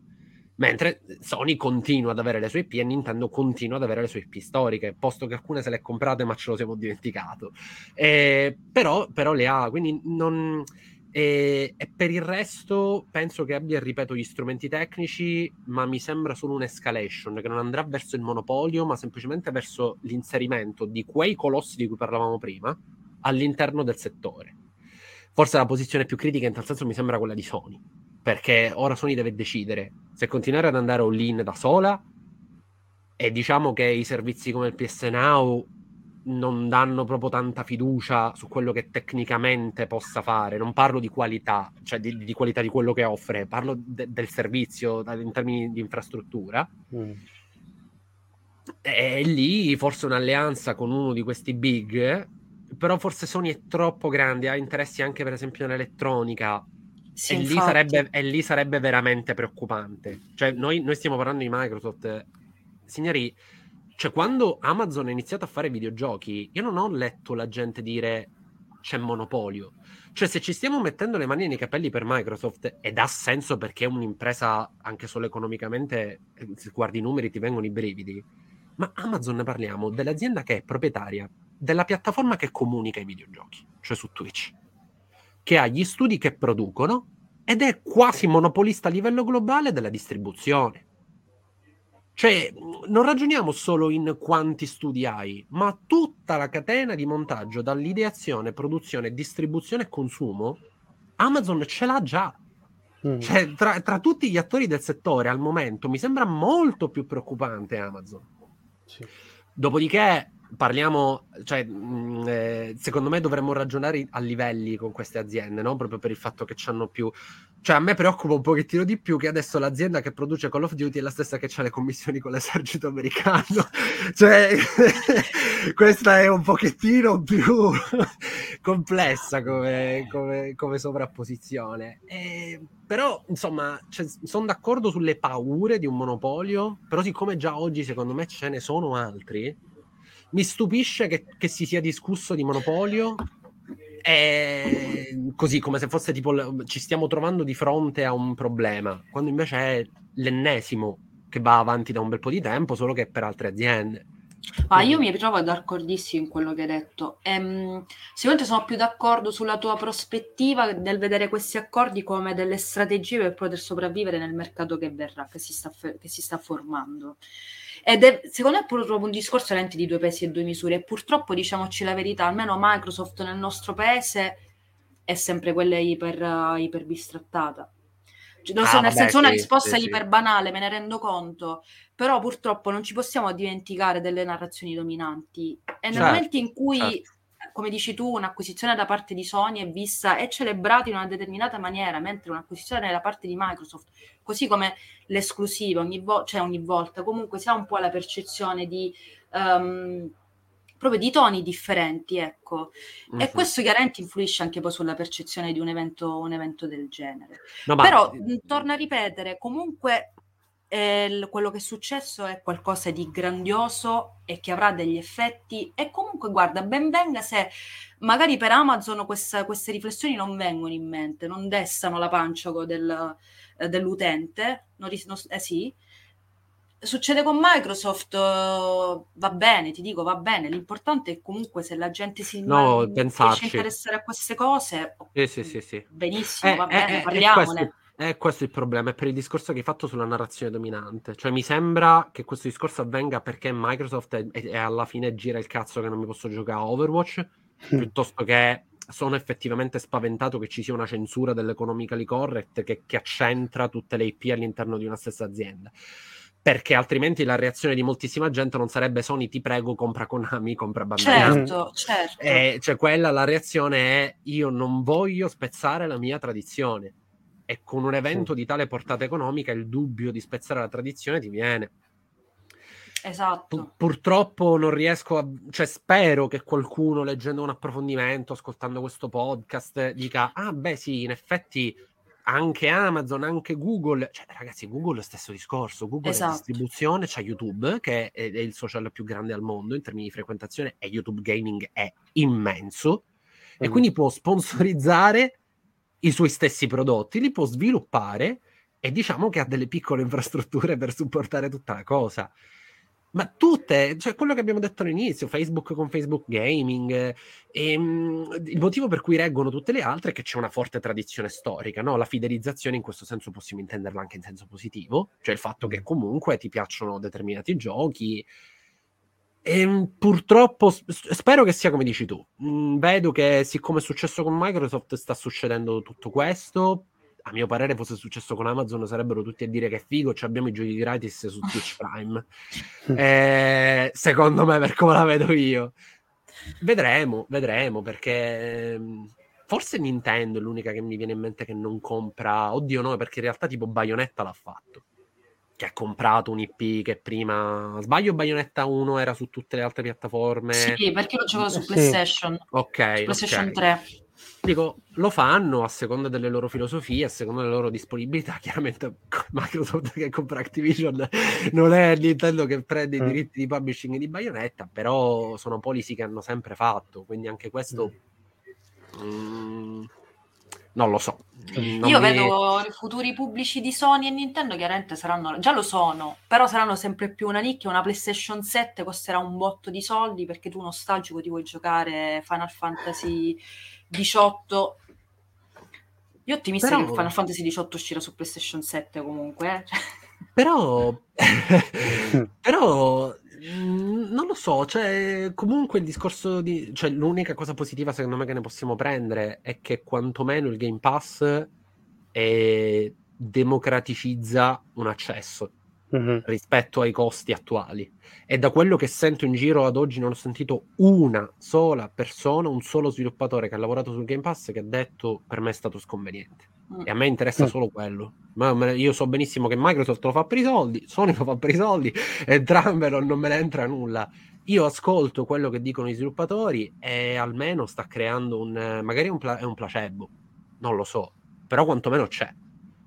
Mentre Sony continua ad avere le sue IP e Nintendo continua ad avere le sue IP storiche, posto che alcune se le comprate ma ce lo siamo dimenticato. Eh, però, però, le ha, quindi non... E, e, per il resto penso che abbia, ripeto, gli strumenti tecnici, ma mi sembra solo un'escalation che non andrà verso il monopolio, ma semplicemente verso l'inserimento di quei colossi di cui parlavamo prima all'interno del settore. Forse la posizione più critica in tal senso mi sembra quella di Sony perché ora Sony deve decidere se continuare ad andare all-in da sola e diciamo che i servizi come il PS Now non danno proprio tanta fiducia su quello che tecnicamente possa fare. Non parlo di qualità, cioè di, di qualità di quello che offre, parlo de- del servizio in termini di infrastruttura. Mm. E lì forse un'alleanza con uno di questi big però forse Sony è troppo grande, ha interessi anche per esempio nell'elettronica. Sì, e, lì sarebbe, e lì sarebbe veramente preoccupante. Cioè, noi, noi stiamo parlando di Microsoft. Signori, cioè, quando Amazon ha iniziato a fare videogiochi, io non ho letto la gente dire c'è monopolio. Cioè, se ci stiamo mettendo le mani nei capelli per Microsoft, ed ha senso perché è un'impresa anche solo economicamente, eh, se guardi i numeri ti vengono i brividi. Ma Amazon ne parliamo dell'azienda che è proprietaria della piattaforma che comunica i videogiochi, cioè su Twitch, che ha gli studi che producono ed è quasi monopolista a livello globale della distribuzione. Cioè, non ragioniamo solo in quanti studi hai, ma tutta la catena di montaggio, dall'ideazione, produzione, distribuzione e consumo, Amazon ce l'ha già. Mm. Cioè, tra, tra tutti gli attori del settore al momento mi sembra molto più preoccupante Amazon. Sì. Dopodiché parliamo, cioè, mh, eh, secondo me dovremmo ragionare a livelli con queste aziende, no? Proprio per il fatto che hanno più. Cioè, a me preoccupa un pochettino di più che adesso l'azienda che produce Call of Duty è la stessa che ha le commissioni con l'esercito americano. cioè, questa è un pochettino più complessa come, come, come sovrapposizione. E, però, insomma, cioè, sono d'accordo sulle paure di un monopolio, però siccome già oggi secondo me ce ne sono altri, mi stupisce che, che si sia discusso di monopolio è così come se fosse tipo ci stiamo trovando di fronte a un problema, quando invece è l'ennesimo che va avanti da un bel po' di tempo, solo che per altre aziende. Ah, io mi trovo d'accordissimo in quello che hai detto. Ehm, sicuramente sono più d'accordo sulla tua prospettiva nel vedere questi accordi come delle strategie per poter sopravvivere nel mercato che verrà, che si sta, che si sta formando. Ed è, secondo me, è proprio un discorso veramente di due pesi e due misure. E purtroppo, diciamoci la verità, almeno Microsoft nel nostro paese è sempre quella iper, uh, iper bistrattata. Cioè, non so, Ah, nel vabbè, senso, una sì, risposta sì, sì. iper banale, me ne rendo conto, però purtroppo non ci possiamo dimenticare delle narrazioni dominanti. E nel Certo, momento in cui, certo. come dici tu, un'acquisizione da parte di Sony è vista e celebrata in una determinata maniera, mentre un'acquisizione da parte di Microsoft, così come l'esclusiva, ogni, vo- cioè ogni volta, comunque si ha un po' la percezione di... ehm, proprio di toni differenti, ecco. E Mhm. questo chiaramente influisce anche poi sulla percezione di un evento, un evento del genere. No, ma- Però, torno a ripetere, comunque eh, quello che è successo è qualcosa di grandioso e che avrà degli effetti e comunque guarda, ben venga se magari per Amazon questa- queste riflessioni non vengono in mente, non destano la pancia del- eh, dell'utente, non ris- non eh sì. Succede con Microsoft, eh, va bene, ti dico, va bene. L'importante è comunque se la gente si No, riesce a interessare a queste cose, Sì, sì, sì, sì. benissimo, Eh, va eh, bene, eh, è parliamone. questo- È questo il problema, è per il discorso che hai fatto sulla narrazione dominante. Cioè, mi sembra che questo discorso avvenga perché Microsoft è, è- è alla fine gira il cazzo che non mi posso giocare a Overwatch, piuttosto che sono effettivamente spaventato che ci sia una censura dell'economically correct che, che accentra tutte le IP all'interno di una stessa azienda. Perché altrimenti la reazione di moltissima gente non sarebbe Sony, ti prego, compra Konami, compra Bandai. Certo, certo. Eh, cioè quella la reazione è io non voglio spezzare la mia tradizione e con un evento di tale portata economica il dubbio di spezzare la tradizione ti viene Esatto. purtroppo non riesco a cioè spero che qualcuno leggendo un approfondimento ascoltando questo podcast dica ah beh sì in effetti anche Amazon anche Google cioè ragazzi Google è lo stesso discorso Google è Esatto. distribuzione c'è YouTube che è, è il social più grande al mondo in termini di frequentazione e YouTube Gaming è immenso e Mm. quindi può sponsorizzare i suoi stessi prodotti, li può sviluppare e diciamo che ha delle piccole infrastrutture per supportare tutta la cosa. Ma tutte, cioè quello che abbiamo detto all'inizio, Facebook con Facebook Gaming, eh, ehm, il motivo per cui reggono tutte le altre è che c'è una forte tradizione storica, no? La fidelizzazione in questo senso possiamo intenderla anche in senso positivo, cioè il fatto che comunque ti piacciono determinati giochi, e purtroppo s- spero che sia come dici tu. Mm, vedo che, siccome è successo con Microsoft, sta succedendo tutto questo. A mio parere, fosse successo con Amazon, sarebbero tutti a dire che è figo. ci abbiamo i giochi gratis su Twitch Prime. Eh, secondo me, per come la vedo io, vedremo, vedremo perché. ehm, Forse Nintendo è l'unica che mi viene in mente che non compra. Oddio, no, perché in realtà tipo Bayonetta l'ha fatto. che ha comprato un IP che prima sbaglio Bayonetta 1 era su tutte le altre piattaforme sì perché lo gioco su Sì. PlayStation ok su PlayStation ok. 3 dico lo fanno a seconda delle loro filosofie a seconda delle loro disponibilità chiaramente Microsoft che compra Activision non è Nintendo che prende i Mm. diritti di publishing di Bayonetta però sono policy che hanno sempre fatto quindi anche questo mm, non lo so. Non io mi- vedo i futuri pubblici di Sony e Nintendo chiaramente saranno già lo sono però saranno sempre più una nicchia. Una PlayStation 7 costerà un botto di soldi perché tu nostalgico ti vuoi giocare Final Fantasy 18 io ottimista Però- che Final Fantasy 18 uscirà su PlayStation 7 comunque eh. Però, però non lo so, cioè, comunque il discorso di, cioè, l'unica cosa positiva secondo me che ne possiamo prendere è che quantomeno il Game Pass eh, democraticizza un accesso Mhm. rispetto ai costi attuali. E da quello che sento in giro ad oggi non ho sentito una sola persona, un solo sviluppatore che ha lavorato sul Game Pass che ha detto per me è stato sconveniente. Mm. E a me interessa Mm. solo quello. Ma io so benissimo che Microsoft lo fa per i soldi, Sony lo fa per i soldi, entrambe non, non me ne entra nulla. Io ascolto quello che dicono gli sviluppatori e almeno sta creando un... magari è un, pla- è un placebo, non lo so, però quantomeno c'è.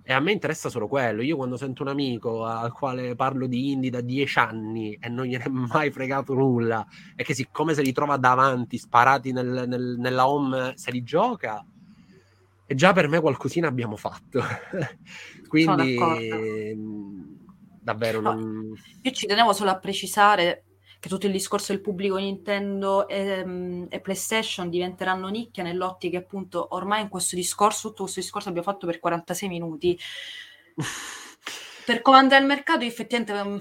E a me interessa solo quello. Io quando sento un amico al quale parlo di indie da dieci anni e non gliene è mai fregato nulla, e che siccome se li trova davanti, sparati nel- nel- nella home, se li gioca, e già per me qualcosina abbiamo fatto. Quindi, mh, davvero, No. non... Io ci tenevo solo a precisare che tutto il discorso del pubblico Nintendo e, mm, e PlayStation diventeranno nicchia nell'ottica che appunto ormai in questo discorso, tutto questo discorso abbiamo fatto per 46 minuti. Per comandare il mercato, effettivamente mm,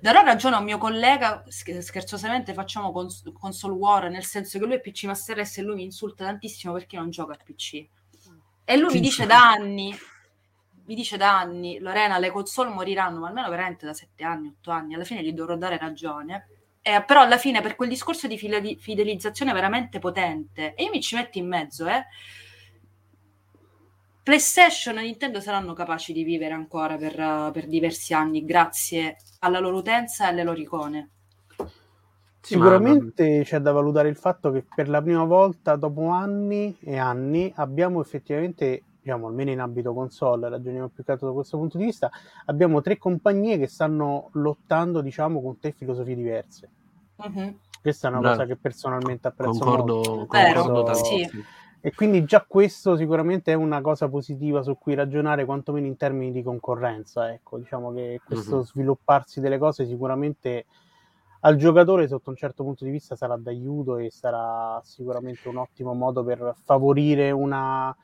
darò ragione a un mio collega, sch- scherzosamente facciamo cons- console war, nel senso che lui è PC Master Race e lui mi insulta tantissimo perché non gioca a PC. E lui mi dice da anni, mi dice da anni, Lorena, le console moriranno, ma almeno veramente da 7 anni, 8 anni, alla fine gli dovrò dare ragione. Eh, però alla fine per quel discorso di fideli- fidelizzazione veramente potente, e io mi ci metto in mezzo, eh, PlayStation e Nintendo saranno capaci di vivere ancora per, per diversi anni grazie alla loro utenza e alle loro icone. Sì, ma- Sicuramente c'è da valutare il fatto che per la prima volta dopo anni e anni abbiamo effettivamente, diciamo almeno in ambito console, ragioniamo più che altro da questo punto di vista, abbiamo tre compagnie che stanno lottando diciamo con tre filosofie diverse. Mhm. Questa è una Beh, cosa che personalmente apprezzo concordo, molto. Vero, concordo Penso- sì. E quindi già questo sicuramente è una cosa positiva su cui ragionare, quantomeno in termini di concorrenza. Ecco, diciamo che questo Mhm. svilupparsi delle cose sicuramente al giocatore sotto un certo punto di vista sarà d'aiuto e sarà sicuramente un ottimo modo per favorire una,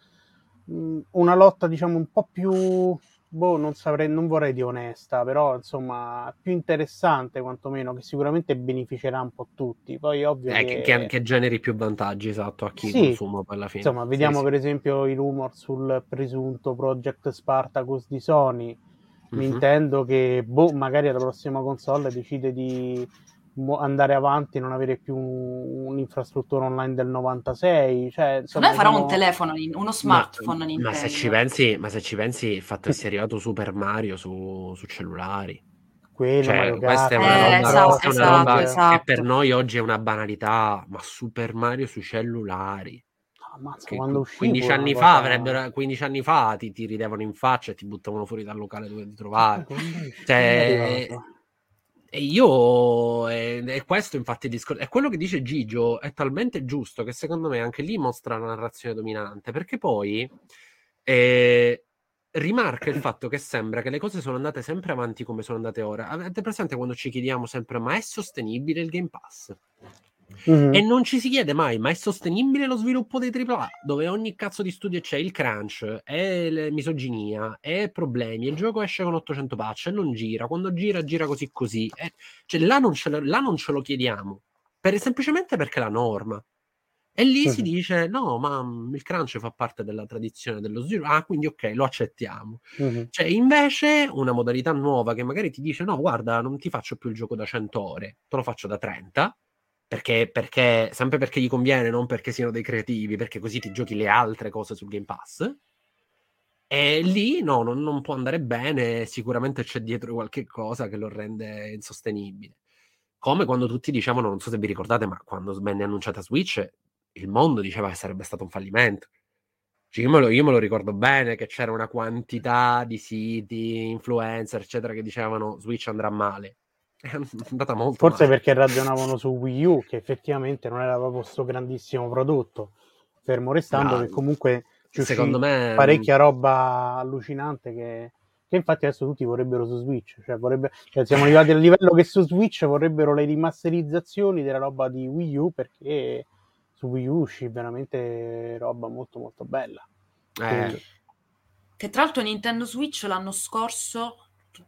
mh, una lotta, diciamo, un po' più, boh, non saprei, non vorrei dire onesta, però insomma più interessante quantomeno, che sicuramente beneficerà un po' tutti. Poi ovvio Eh, che... che, che- generi più vantaggi, esatto, a chi Sì. consuma poi alla fine. Insomma, vediamo sì. per esempio i rumor sul presunto Project Spartacus di Sony. Mhm. Nintendo che, boh, magari alla prossima console decide di andare avanti e non avere più un- un'infrastruttura online del 96. Cioè, insomma, farà sono- un telefono, uno smartphone ma, Nintendo. ma se ci pensi, ma se ci pensi, il fatto che sia arrivato Super Mario su, su cellulari. quello, Cioè, Mario questa è una Eh, roba, esatto, è una roba esatto, che esatto. per noi oggi è una banalità, ma Super Mario sui cellulari. Ammazza, Che quando qui- uscì 15 fu una anni cosa- fa avrebbero 15 anni fa ti, ti ridevano in faccia e ti buttavano fuori dal locale dove ti trovavi. Uscì? Cioè. E io, e, e questo infatti il discorso, è quello che dice Gigio, è talmente giusto che secondo me anche lì mostra la narrazione dominante, perché poi eh, rimarca il fatto che sembra che le cose sono andate sempre avanti come sono andate ora. Avete presente quando ci chiediamo sempre, ma è sostenibile il Game Pass? Mhm. E non ci si chiede mai, ma è sostenibile lo sviluppo dei AAA, dove ogni cazzo di studio c'è il crunch, e la misoginia, e problemi, il gioco esce con 800 patch e non gira, quando gira gira così così. E- cioè, là, non ce lo, là non ce lo chiediamo, per- semplicemente perché è la norma. E lì si Mhm. dice, no, ma mm, il crunch fa parte della tradizione dello sviluppo, ah, quindi ok, lo accettiamo. Mhm. C'è invece una modalità nuova che magari ti dice: No, guarda, non ti faccio più il gioco da 100 ore, te lo faccio da 30. Perché, perché sempre perché gli conviene, non perché siano dei creativi, perché così ti giochi le altre cose sul Game Pass. E lì no, non, non può andare bene, sicuramente c'è dietro qualche cosa che lo rende insostenibile. Come quando tutti dicevano, non so se vi ricordate, ma quando venne annunciata Switch, il mondo diceva che sarebbe stato un fallimento. Cioè, io, me lo, io, me lo, ricordo bene che c'era una quantità di siti, influencer, eccetera, che dicevano Switch andrà male. È andata molto Forse male. perché ragionavano su Wii U, che effettivamente non era proprio questo grandissimo prodotto. Fermo restando no, che comunque ci secondo me parecchia roba allucinante che, che, infatti adesso tutti vorrebbero su Switch. Cioè, vorrebbe, cioè siamo arrivati al livello che su Switch vorrebbero le rimasterizzazioni della roba di Wii U perché su Wii U uscì veramente roba molto molto bella. Eh. Che tra l'altro Nintendo Switch l'anno scorso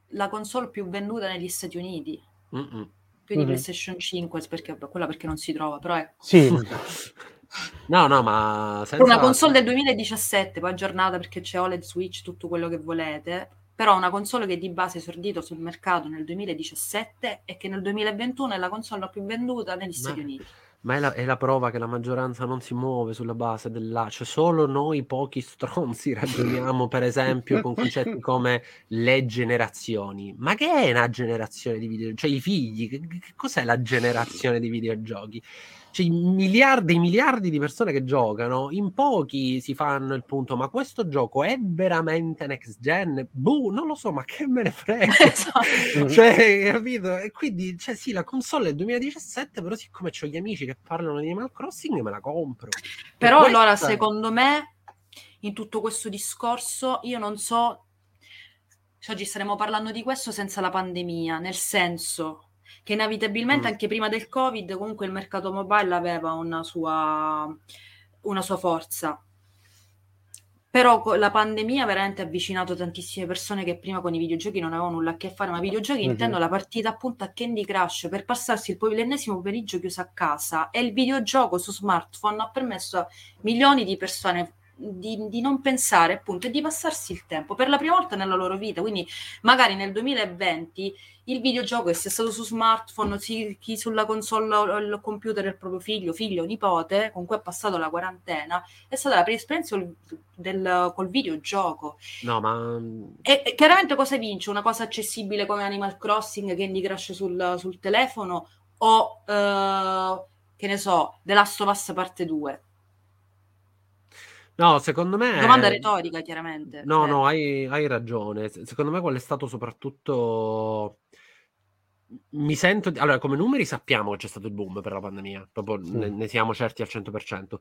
la console più venduta negli Stati Uniti. Mm-mm. Più di mm-hmm. PlayStation 5, perché, quella perché non si trova, però è... Sì. no, no, ma... Senza... Una console del 2017, poi aggiornata perché c'è OLED Switch, tutto quello che volete, però una console che di base è esordito sul mercato nel 2017 e che nel 2021 è la console più venduta negli ma... Stati Uniti. Ma è la, è la, prova che la maggioranza non si muove sulla base dell'A, cioè solo noi pochi stronzi ragioniamo per esempio con concetti come le generazioni. Ma che è una generazione di videogiochi? Cioè i figli, che, che cos'è la generazione di videogiochi? Cioè, miliardi e miliardi di persone che giocano, in pochi si fanno il punto, ma questo gioco è veramente next gen? Boh, non lo so, ma che me ne frega. Esatto. cioè, capito? E quindi, cioè, sì, la console è del 2017, però siccome ho gli amici che parlano di Animal Crossing, me la compro. Però questa... allora, secondo me, in tutto questo discorso, io non so... Cioè, oggi staremo parlando di questo senza la pandemia, nel senso che inevitabilmente mm. anche prima del Covid comunque il mercato mobile aveva una sua, una sua forza. Però la pandemia ha veramente avvicinato tantissime persone che prima con i videogiochi non avevano nulla a che fare, ma videogiochi mm-hmm. intendo la partita appunto a Candy Crush per passarsi il, l'ennesimo pomeriggio chiuso a casa e il videogioco su smartphone ha permesso a milioni di persone di, di, non pensare appunto e di passarsi il tempo per la prima volta nella loro vita. Quindi magari nel 2020 il videogioco, sia stato su smartphone, chi sulla console o il computer del proprio figlio, figlio o nipote, con cui ha passato la quarantena, è stata la prima esperienza del, del, col videogioco. No, ma... E, e, chiaramente cosa vince? Una cosa accessibile come Animal Crossing, Candy Crush sul, sul telefono o, uh, che ne so, The Last of Us parte 2? No, secondo me... Domanda retorica, chiaramente. No, cioè... no, hai, hai ragione. Secondo me quello è stato soprattutto mi sento allora come numeri sappiamo che c'è stato il boom per la pandemia proprio sì. ne, ne, siamo certi al 100%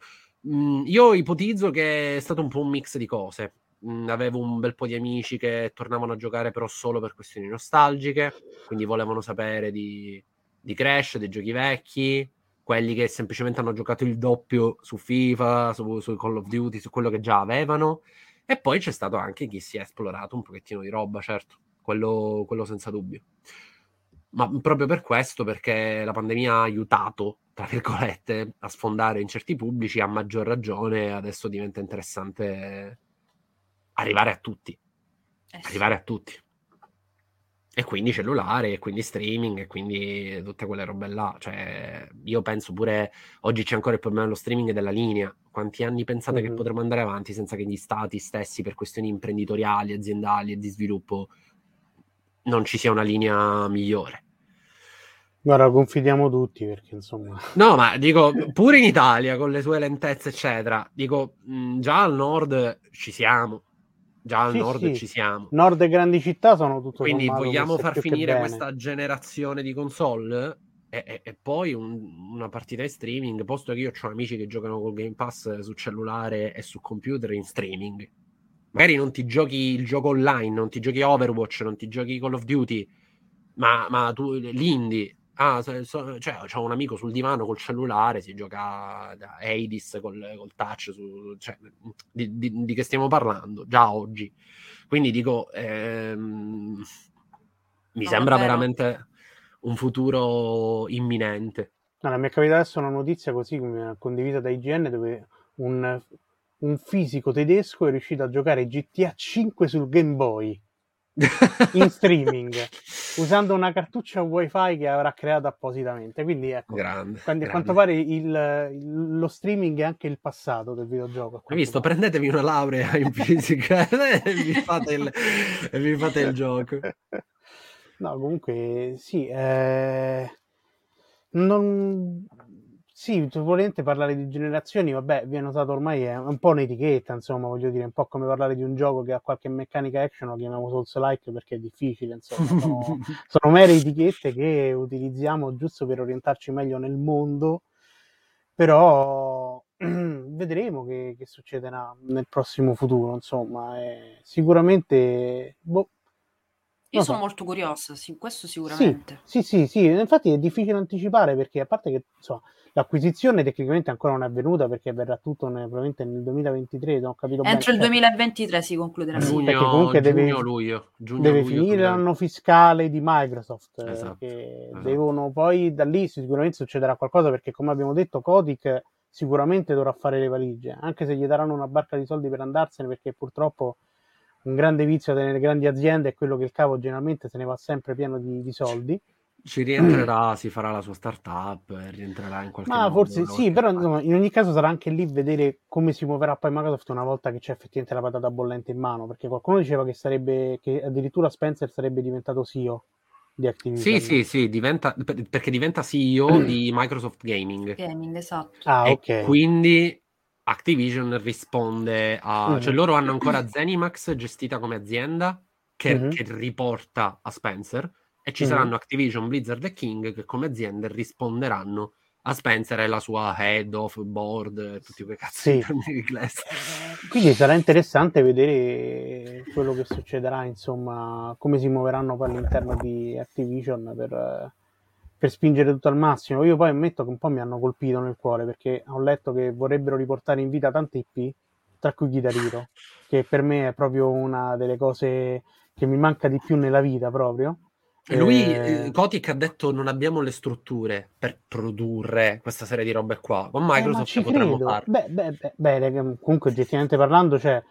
mm, io ipotizzo che è stato un po' un mix di cose mm, avevo un bel po' di amici che tornavano a giocare però solo per questioni nostalgiche quindi volevano sapere di, di Crash, dei giochi vecchi quelli che semplicemente hanno giocato il doppio su FIFA, su, su Call of Duty, su quello che già avevano. E poi c'è stato anche chi si è esplorato un pochettino di roba, certo, quello, quello senza dubbio. Ma proprio per questo, perché la pandemia ha aiutato, tra virgolette, a sfondare in certi pubblici, a maggior ragione adesso diventa interessante arrivare a tutti. Eh sì. Arrivare a tutti e quindi cellulare, e quindi streaming, e quindi tutte quelle robe là. Cioè, io penso pure, oggi c'è ancora il problema dello streaming e della linea. Quanti anni pensate mm-hmm. che potremmo andare avanti senza che gli stati stessi, per questioni imprenditoriali, aziendali e di sviluppo, non ci sia una linea migliore? Guarda, confidiamo tutti perché insomma... No, ma dico, pure in Italia, con le sue lentezze, eccetera, dico, già al nord ci siamo Già al sì, nord sì. ci siamo. Nord e grandi città sono tutto Quindi vogliamo far finire questa generazione di console e, e, e poi un, una partita in streaming, posto che io ho amici che giocano col Game Pass su cellulare e su computer in streaming. Magari non ti giochi il gioco online, non ti giochi Overwatch, non ti giochi Call of Duty, ma, ma tu l'indie Ah, so, cioè, c'ho un amico sul divano col cellulare, si gioca da Hades col, col touch, su, cioè, di, di, di, che stiamo parlando già oggi. Quindi dico, ehm, mi no, sembra veramente un futuro imminente. Allora, mi è capitata adesso una notizia così condivisa da IGN dove un, un fisico tedesco è riuscito a giocare GTA 5 sul Game Boy. in streaming usando una cartuccia wifi che avrà creato appositamente. Quindi ecco, grande, quando, grande. quanto pare il, lo streaming è anche il passato del videogioco. Hai visto? pare. Prendetevi una laurea in fisica e vi fate il, vi fate il gioco. No, comunque sì, eh, non, sì, volente parlare di generazioni, vabbè, viene usato ormai è un po' un'etichetta, insomma, voglio dire, un po' come parlare di un gioco che ha qualche meccanica action, lo chiamiamo Souls-like perché è difficile, insomma, sono, sono mere etichette che utilizziamo giusto per orientarci meglio nel mondo, però vedremo che, che succederà nel prossimo futuro, insomma, sicuramente, boh, Io sono so. molto curiosa, sì, questo Sì, sicuramente. sì, sì, sì, infatti è difficile anticipare perché a parte che insomma, l'acquisizione tecnicamente ancora non è avvenuta perché verrà tutto nel, probabilmente nel 2023, non ho capito bene. Entro il Cioè, 2023 si concluderà, sì. perché Giugno, comunque deve- giugno, luglio. Giugno, deve luglio, finire 2020. l'anno fiscale di Microsoft, eh, Esatto, che esatto. devono poi da lì sicuramente succederà qualcosa perché come abbiamo detto Kotick sicuramente dovrà fare le valigie, anche se gli daranno una barca di soldi per andarsene perché purtroppo un grande vizio delle grandi aziende è quello che il capo generalmente se ne va sempre pieno di, di soldi. Ci rientrerà, si farà la sua startup, e rientrerà in qualche Ma modo. forse da sì, però insomma, in ogni caso sarà anche lì vedere come si muoverà poi Microsoft una volta che c'è effettivamente la patata bollente in mano, perché qualcuno diceva che sarebbe che addirittura Spencer sarebbe diventato CEO di Activision. Sì, sì, sì, diventa, per- perché diventa CEO di Microsoft Gaming. Gaming, esatto. Ah, e ok. quindi Activision risponde a... Mhm. Cioè loro hanno ancora Zenimax gestita come azienda che, Mhm. che riporta a Spencer e ci Mhm. saranno Activision, Blizzard e King che come aziende risponderanno a Spencer e la sua head of board tutti quei cazzo Sì. Quindi sarà interessante vedere quello che succederà, insomma, come si muoveranno poi all'interno di Activision per, eh, per spingere tutto al massimo. Io poi ammetto che un po' mi hanno colpito nel cuore perché ho letto che vorrebbero riportare in vita tante IP, tra cui Guitar Hero, che per me è proprio una delle cose che mi manca di più nella vita proprio. Lui, Eh, eh, Kotick ha detto non abbiamo le strutture per produrre questa serie di robe qua. Con Eh, ma Microsoft ci potremmo farlo. Beh, beh, beh, comunque oggettivamente parlando, cioè,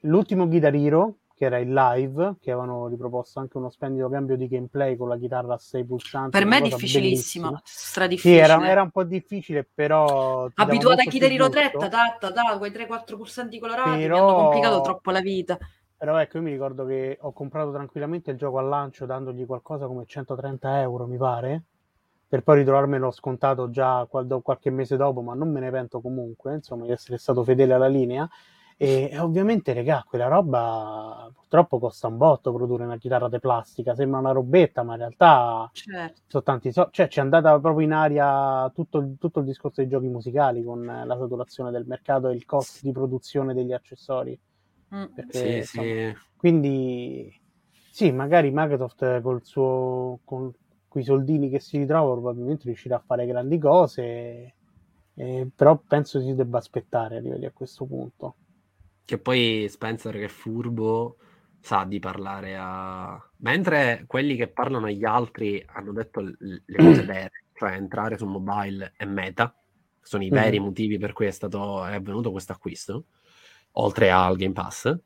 l'ultimo Guitar Hero, che era il live, che avevano riproposto anche uno splendido cambio di gameplay con la chitarra a 6 pulsanti. Per me è difficilissimo, bellissima. Sì, stradifficile. era, era un po' difficile, però... Abituata a molto Guitar più Hero gusto. 3, ta, ta, ta, quei 3-4 pulsanti colorati mi Però- hanno complicato troppo la vita. Però ecco, io mi ricordo che ho comprato tranquillamente il gioco al lancio dandogli qualcosa come 130 euro, mi pare, per poi ritrovarmelo scontato già qualche mese dopo, ma non me ne pento comunque, insomma, di essere stato fedele alla linea. E, e ovviamente, regà, quella roba purtroppo costa un botto produrre una chitarra di plastica, sembra una robetta, ma in realtà Certo. sono tanti soldi, cioè ci è andata proprio in aria tutto, il- tutto il discorso dei giochi musicali con la saturazione del mercato e il costo di produzione degli accessori. Mm. Perché, Sì, insomma, sì. quindi sì, magari Microsoft col suo, con quei soldini che si ritrova probabilmente riuscirà a fare grandi cose, eh, però penso si debba aspettare arrivati a questo punto. Che poi Spencer, che è furbo, sa di parlare a... Mentre quelli che parlano agli altri hanno detto le cose vere, cioè entrare su mobile e meta, sono i Mhm. veri motivi per cui è, stato, è avvenuto questo acquisto, oltre al Game Pass.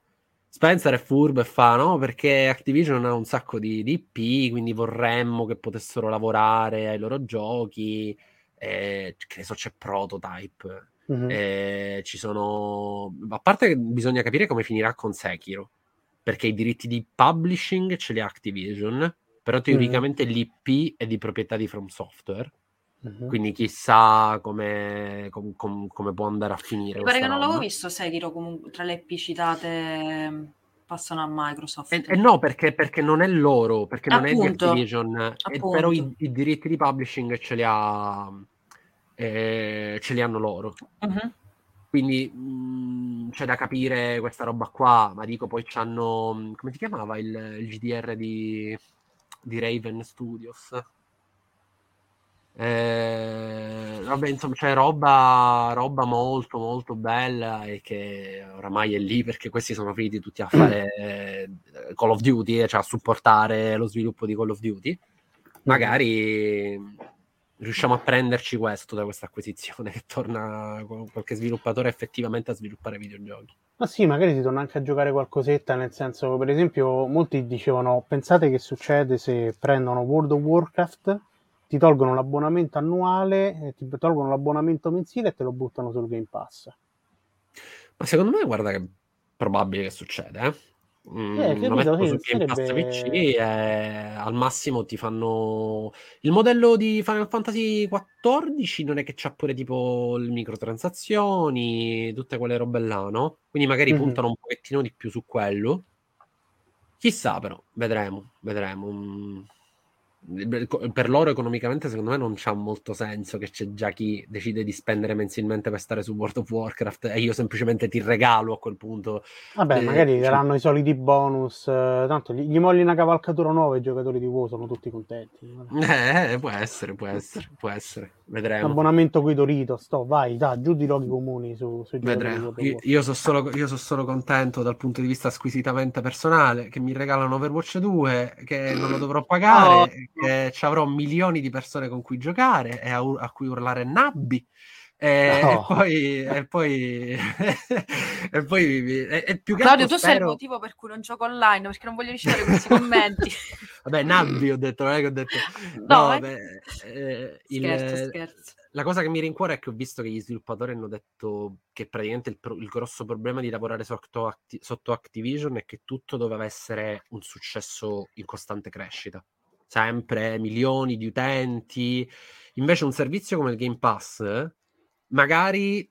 Spencer è furbo e fa no perché Activision ha un sacco di, di IP, quindi vorremmo che potessero lavorare ai loro giochi. eh, che ne so, c'è Prototype, Mhm. eh, ci sono. A parte che bisogna capire come finirà con Sekiro. Perché i diritti di publishing ce li ha Activision. Però teoricamente l'IP è di proprietà di From Software. Mhm. Quindi chissà come, com- com- come può andare a finire. Mi pare che non l'avevo visto Sekiro comunque tra le IP citate mm, passano a Microsoft. Eh, eh no, perché, perché non è loro, perché non è di Appunto, Activision. eh, appunto. però i, i diritti di publishing ce li ha. Eh, ce li hanno loro. Mhm. Quindi mh, c'è da capire questa roba qua, ma dico poi c'hanno, come si chiamava il, il GDR di, di Raven Studios? Eh, vabbè, insomma, c'è roba, roba molto molto bella e che oramai è lì perché questi sono finiti tutti a fare eh, Call of Duty, eh, cioè a supportare lo sviluppo di Call of Duty. Magari riusciamo a prenderci questo da questa acquisizione, che torna qualche sviluppatore effettivamente a sviluppare videogiochi. Ma sì, magari si torna anche a giocare qualcosetta, nel senso, per esempio, molti dicevano, pensate che succede se prendono World of Warcraft, ti tolgono l'abbonamento annuale, ti tolgono l'abbonamento mensile e te lo buttano sul Game Pass. Ma secondo me, guarda che probabile che succeda, eh? Mm, eh, lo mettono sì, su Game Pass sarebbe... PC e al massimo ti fanno il modello di Final Fantasy XIV non è che c'ha pure tipo le microtransazioni tutte quelle robe là no? quindi magari mm-hmm. puntano un pochettino di più su quello chissà però vedremo vedremo mm per loro economicamente secondo me non c'ha molto senso che c'è già chi decide di spendere mensilmente per stare su World of Warcraft e io semplicemente ti regalo a quel punto vabbè eh, magari cioè... daranno i soliti bonus eh, tanto gli, gli, molli una cavalcatura nuova i giocatori di WoW sono tutti contenti eh, può essere può essere può essere vedremo. Abbonamento qui Dorito sto vai dai giù di loghi comuni su, sui vedremo. io, io sono solo, so solo contento dal punto di vista squisitamente personale che mi regalano Overwatch 2 che non lo dovrò pagare oh eh, ci avrò milioni di persone con cui giocare e a, a cui urlare nabbi. E, no. e, poi, e poi, e poi e, e più che Claudio, tu spero... sei il motivo per cui non gioco online perché non voglio ricevere questi commenti. vabbè, Nabbi ho detto, non è che ho detto no, no vabbè, eh, il, scherzo, scherzo. La cosa che mi rincuora è che ho visto che gli sviluppatori hanno detto che praticamente il, il grosso problema di lavorare sotto, Acti- sotto Activision è che tutto doveva essere un successo in costante crescita sempre milioni di utenti. Invece un servizio come il Game Pass magari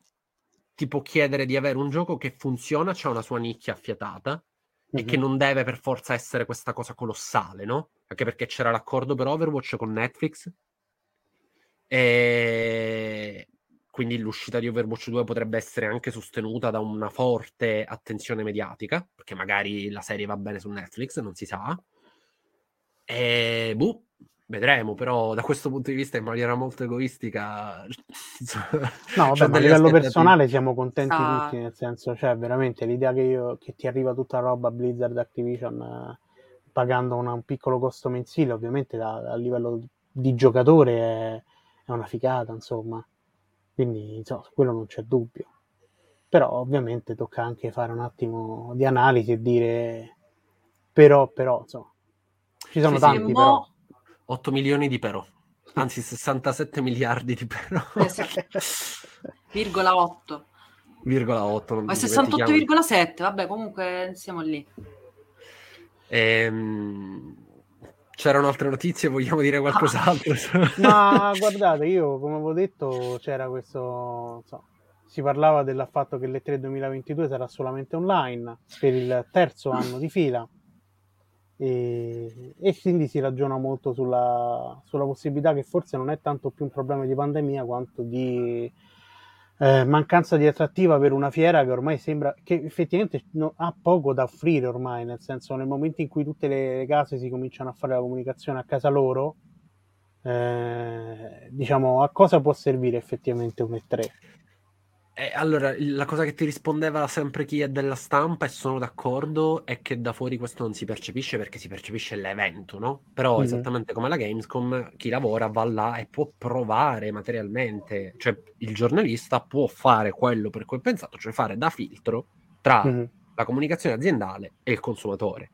ti può chiedere di avere un gioco che funziona, c'è una sua nicchia affiatata mm-hmm. e che non deve per forza essere questa cosa colossale, no? Anche perché c'era l'accordo per Overwatch con Netflix e quindi l'uscita di Overwatch 2 potrebbe essere anche sostenuta da una forte attenzione mediatica, perché magari la serie va bene su Netflix, non si sa. E boh, vedremo, però da questo punto di vista in maniera molto egoistica... no, vabbè, a livello personale siamo contenti ah. tutti, nel senso, cioè veramente l'idea che, io, che ti arriva tutta roba Blizzard Activision eh, pagando una, un piccolo costo mensile, ovviamente da, a livello di giocatore è, è una figata, insomma. Quindi, insomma, su quello non c'è dubbio. Però ovviamente tocca anche fare un attimo di analisi e dire però, però, insomma, ci sono sì, tanti, sì, però. 8 milioni di però. Anzi, 67 miliardi di però. Virgola 8. Virgola 8. Ma 68,7, vabbè, comunque siamo lì. Ehm... C'erano altre notizie, vogliamo dire qualcos'altro? Ma guardate, io come avevo detto c'era questo... So, si parlava del fatto che l'E3 2022 sarà solamente online per il terzo anno di fila e, e, quindi si ragiona molto sulla, sulla, possibilità che forse non è tanto più un problema di pandemia quanto di eh, mancanza di attrattiva per una fiera che ormai sembra che effettivamente no, ha poco da offrire ormai, nel senso nel momento in cui tutte le case si cominciano a fare la comunicazione a casa loro, eh, diciamo a cosa può servire effettivamente un E3? Eh, allora, la cosa che ti rispondeva sempre chi è della stampa, e sono d'accordo, è che da fuori questo non si percepisce perché si percepisce l'evento, no? Però, mm-hmm. esattamente come la Gamescom, chi lavora va là e può provare materialmente, cioè il giornalista può fare quello per cui è pensato, cioè fare da filtro tra mm-hmm. la comunicazione aziendale e il consumatore.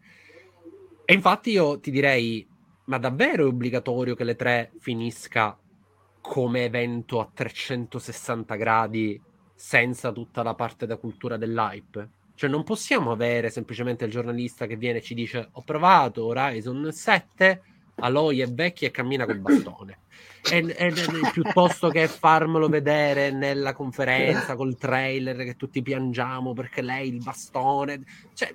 E infatti io ti direi, ma davvero è obbligatorio che le tre finisca come evento a 360 gradi senza tutta la parte da cultura dell'hype. Cioè non possiamo avere semplicemente il giornalista che viene e ci dice ho provato Horizon 7, Aloy è vecchia e cammina col bastone. E, e, e, piuttosto che farmelo vedere nella conferenza col trailer che tutti piangiamo perché lei il bastone. Cioè,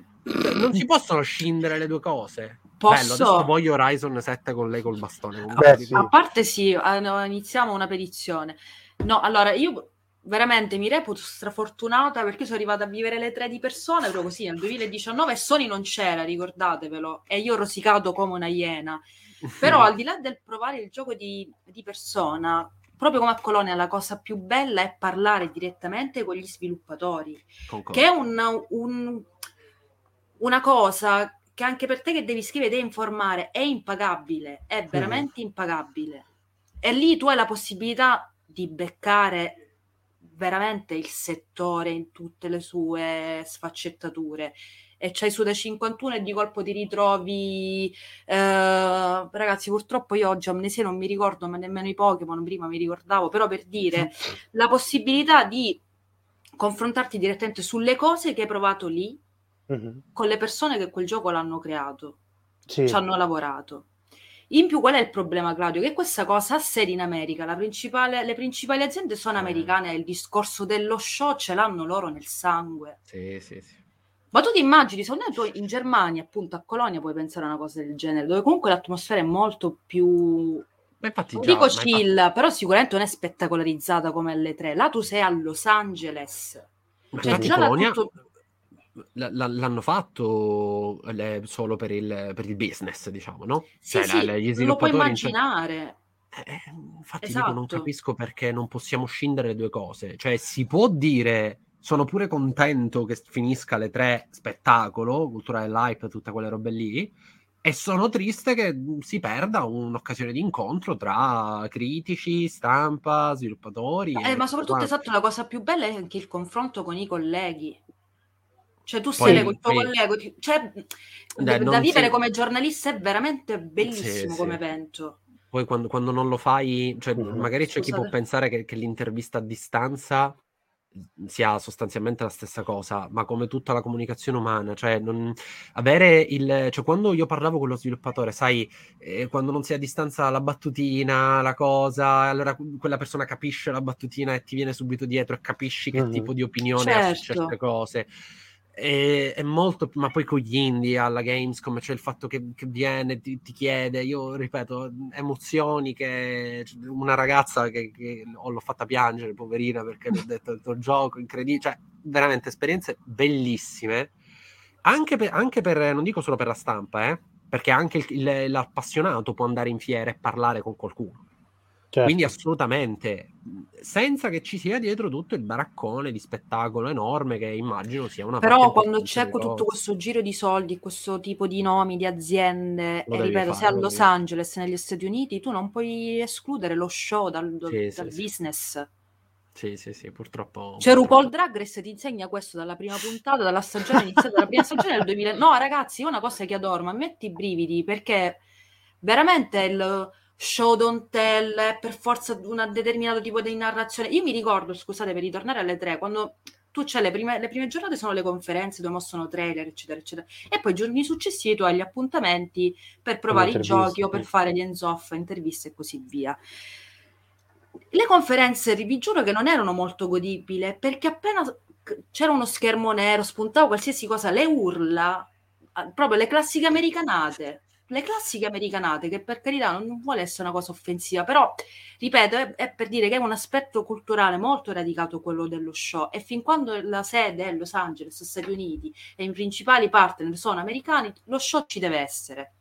non si possono scindere le due cose. Posso... Bello, voglio Horizon 7 con lei col bastone. Beh, sì. A parte sì, iniziamo una petizione. No, allora io veramente mi reputo strafortunata perché sono arrivata a vivere le tre di persone proprio così nel 2019 e Sony non c'era, ricordatevelo, e io ho rosicato come una iena. Però al di là del provare il gioco di, di persona, proprio come a Colonia, la cosa più bella è parlare direttamente con gli sviluppatori, Concordo. che è una, un, una cosa che anche per te che devi scrivere e informare è impagabile, è veramente mm. impagabile. E lì tu hai la possibilità di beccare veramente il settore in tutte le sue sfaccettature e c'hai su da 51 e di colpo ti ritrovi eh, ragazzi purtroppo io oggi amnesia non mi ricordo ma nemmeno i Pokémon prima mi ricordavo però per dire la possibilità di confrontarti direttamente sulle cose che hai provato lì mm-hmm. con le persone che quel gioco l'hanno creato sì. ci hanno lavorato in più, qual è il problema, Claudio? Che questa cosa ha sede in America. Principale, le principali aziende sono eh. americane il discorso dello show ce l'hanno loro nel sangue. Sì, sì, sì. Ma tu ti immagini, secondo me tu in Germania, appunto a Colonia, puoi pensare a una cosa del genere, dove comunque l'atmosfera è molto più... Ma infatti non già, dico chill, infatti... però sicuramente non è spettacolarizzata come alle tre. Là tu sei a Los Angeles. Ma cioè, già Colonia... tutto l'hanno fatto le, solo per il, per il, business, diciamo, no? Sì, cioè, sì, la, gli lo puoi immaginare. Eh, eh, infatti esatto. dico, non esatto. capisco perché non possiamo scindere le due cose. Cioè, si può dire, sono pure contento che finisca le tre spettacolo, cultura dell'hype, tutte quelle robe lì, e sono triste che si perda un'occasione di incontro tra critici, stampa, sviluppatori. Eh, ma soprattutto, esatto, la cosa più bella è anche il confronto con i colleghi. Cioè, tu sei col tuo collega, cioè, Dai, da, vivere sei... come giornalista è veramente bellissimo sì, come sì. evento. Poi quando, quando, non lo fai, cioè, mm-hmm. magari c'è Scusate. chi può pensare che, che, l'intervista a distanza sia sostanzialmente la stessa cosa, ma come tutta la comunicazione umana, cioè non, avere il, cioè quando io parlavo con lo sviluppatore, sai, eh, quando non è a distanza la battutina, la cosa, allora quella persona capisce la battutina e ti viene subito dietro e capisci che mm-hmm. tipo di opinione certo. ha su certe certo. cose è, è, molto ma poi con gli indie alla Gamescom c'è il fatto che, che viene ti, ti, chiede io ripeto emozioni che una ragazza che, che l'ho fatta piangere poverina perché mi ha detto il tuo gioco incredibile cioè veramente esperienze bellissime anche per, anche per non dico solo per la stampa eh, perché anche il, l'appassionato può andare in fiera e parlare con qualcuno Certo. Quindi assolutamente, senza che ci sia dietro tutto il baraccone di spettacolo enorme che immagino sia una Però quando c'è tutto questo giro di soldi, questo tipo di nomi, di aziende, lo e ripeto, fare, se a Los devi... Angeles, negli Stati Uniti, tu non puoi escludere lo show dal, sì, dal sì, business. Sì, sì, sì, purtroppo. Cioè, RuPaul Drag Race ti insegna questo dalla prima puntata, dalla stagione iniziata, dalla prima stagione del 2000. No, ragazzi, una cosa che adoro, ma metti i brividi perché veramente il show don't tell, per forza un determinato tipo di narrazione. Io mi ricordo, scusate, per ritornare alle tre, quando tu c'hai le prime, le prime giornate sono le conferenze dove mostrano trailer, eccetera, eccetera, e poi i giorni successivi tu hai gli appuntamenti per provare i giochi o per fare gli hands-off, interviste e così via. Le conferenze, vi giuro che non erano molto godibili, perché appena c'era uno schermo nero, spuntava qualsiasi cosa, le urla, proprio le classiche americanate le classiche americanate, che per carità non vuole essere una cosa offensiva, però ripeto, è, è, per dire che è un aspetto culturale molto radicato quello dello show e fin quando la sede è Los Angeles, Stati Uniti e i principali partner sono americani, lo show ci deve essere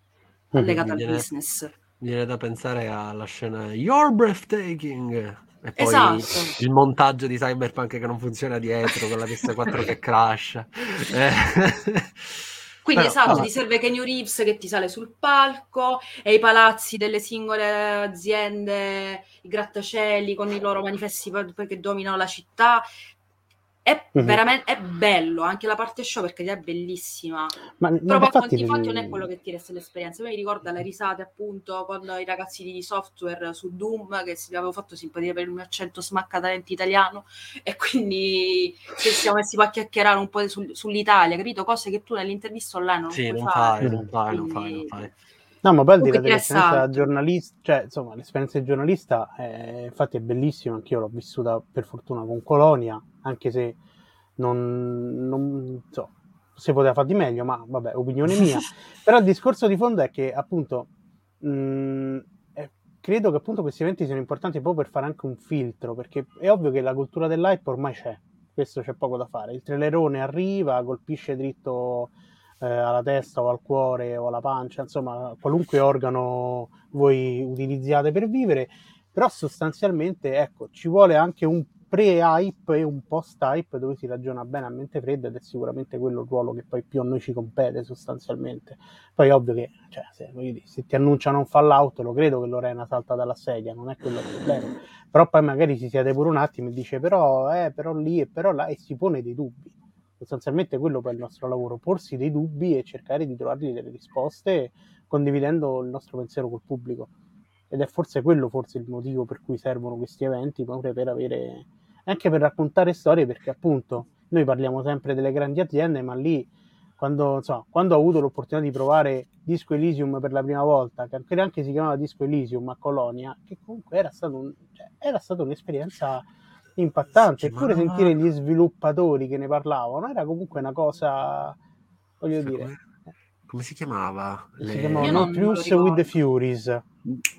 mhm. legato al business. Mi viene da pensare alla scena You're breathtaking. E poi esatto. il montaggio di Cyberpunk che non funziona dietro con la PS4 che crash. Eh. Quindi Però, esatto, ti serve Kenny Reeves che ti sale sul palco e i palazzi delle singole aziende, i grattacieli con i loro manifesti che dominano la città. È mm-hmm. veramente è bello anche la parte show perché è bellissima. Ma, Però a conti fatti non è quello che ti resta l'esperienza. Mi ricordo le risate appunto con i ragazzi di software su Doom che si avevo fatto simpatia per il mio accento smaccatalenti italiano e quindi ci siamo messi a chiacchierare un po' sul, sull'Italia, capito? Cose che tu nell'intervista online non sì, puoi non fare. Fai, non fai, non fai, non fai. No, ma poi al di là dell'esperienza giornalista, cioè insomma, l'esperienza di giornalista è, infatti è bellissima, anch'io l'ho vissuta per fortuna con Colonia, anche se non, non so, si poteva fare di meglio, ma vabbè, opinione mia. Però il discorso di fondo è che appunto mh, eh, credo che appunto questi eventi siano importanti proprio per fare anche un filtro, perché è ovvio che la cultura dell'hype ormai c'è, questo c'è poco da fare. Il trailerone arriva, colpisce dritto eh, alla testa o al cuore o alla pancia, insomma, qualunque organo voi utilizziate per vivere, però sostanzialmente, ecco, ci vuole anche un pre-hype e un post-hype dove si ragiona bene a mente fredda ed è sicuramente quello il ruolo che poi più a noi ci compete sostanzialmente. Poi ovvio che cioè, se, dire, se, ti annunciano un fallout lo credo che Lorena salta dalla sedia, non è quello il problema. Però poi magari si siede pure un attimo e dice però, eh, però lì e però là e si pone dei dubbi. Sostanzialmente quello poi è il nostro lavoro, porsi dei dubbi e cercare di trovargli delle risposte condividendo il nostro pensiero col pubblico. Ed è forse quello forse il motivo per cui servono questi eventi proprio per avere anche per raccontare storie perché appunto noi parliamo sempre delle grandi aziende ma lì quando, so, quando ho avuto l'opportunità di provare Disco Elysium per la prima volta che anche si chiamava Disco Elysium a Colonia che comunque era, stato un, cioè, era stata un'esperienza impattante eppure sentire gli sviluppatori che ne parlavano era comunque una cosa voglio dire come si chiamava? Le... Si chiamava No Truce with the Furies.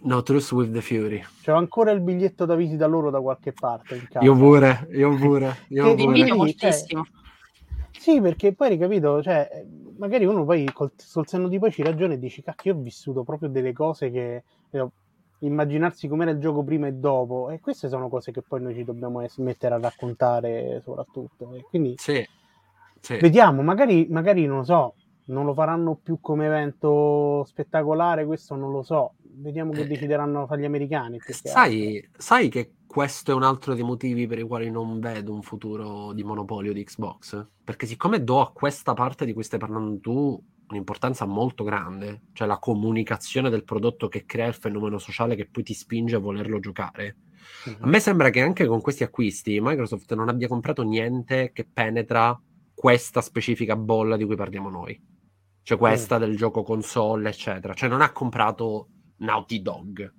No Truce with the Fury. C'è ancora il biglietto da visita loro da qualche parte. Io pure, io pure. Io pure. Invidio moltissimo. Cioè, sì, perché poi ricapito, cioè, magari uno poi col, col senno di poi ci ragiona e dici, cacchio, ho vissuto proprio delle cose che... immaginarsi com'era il gioco prima e dopo, e queste sono cose che poi noi ci dobbiamo mettere a raccontare soprattutto. E quindi sì, sì. vediamo, magari, magari non lo so, non lo faranno più come evento spettacolare, questo non lo so. Vediamo che eh, decideranno fare gli americani. Sai, sai, che questo è un altro dei motivi per i quali non vedo un futuro di monopolio di Xbox? Perché siccome do a questa parte di cui stai parlando tu un'importanza molto grande, cioè la comunicazione del prodotto che crea il fenomeno sociale che poi ti spinge a volerlo giocare. Uh-huh. A me sembra che anche con questi acquisti Microsoft non abbia comprato niente che penetra questa specifica bolla di cui parliamo noi cioè questa mm. del gioco console, eccetera. Cioè non ha comprato Naughty Dog,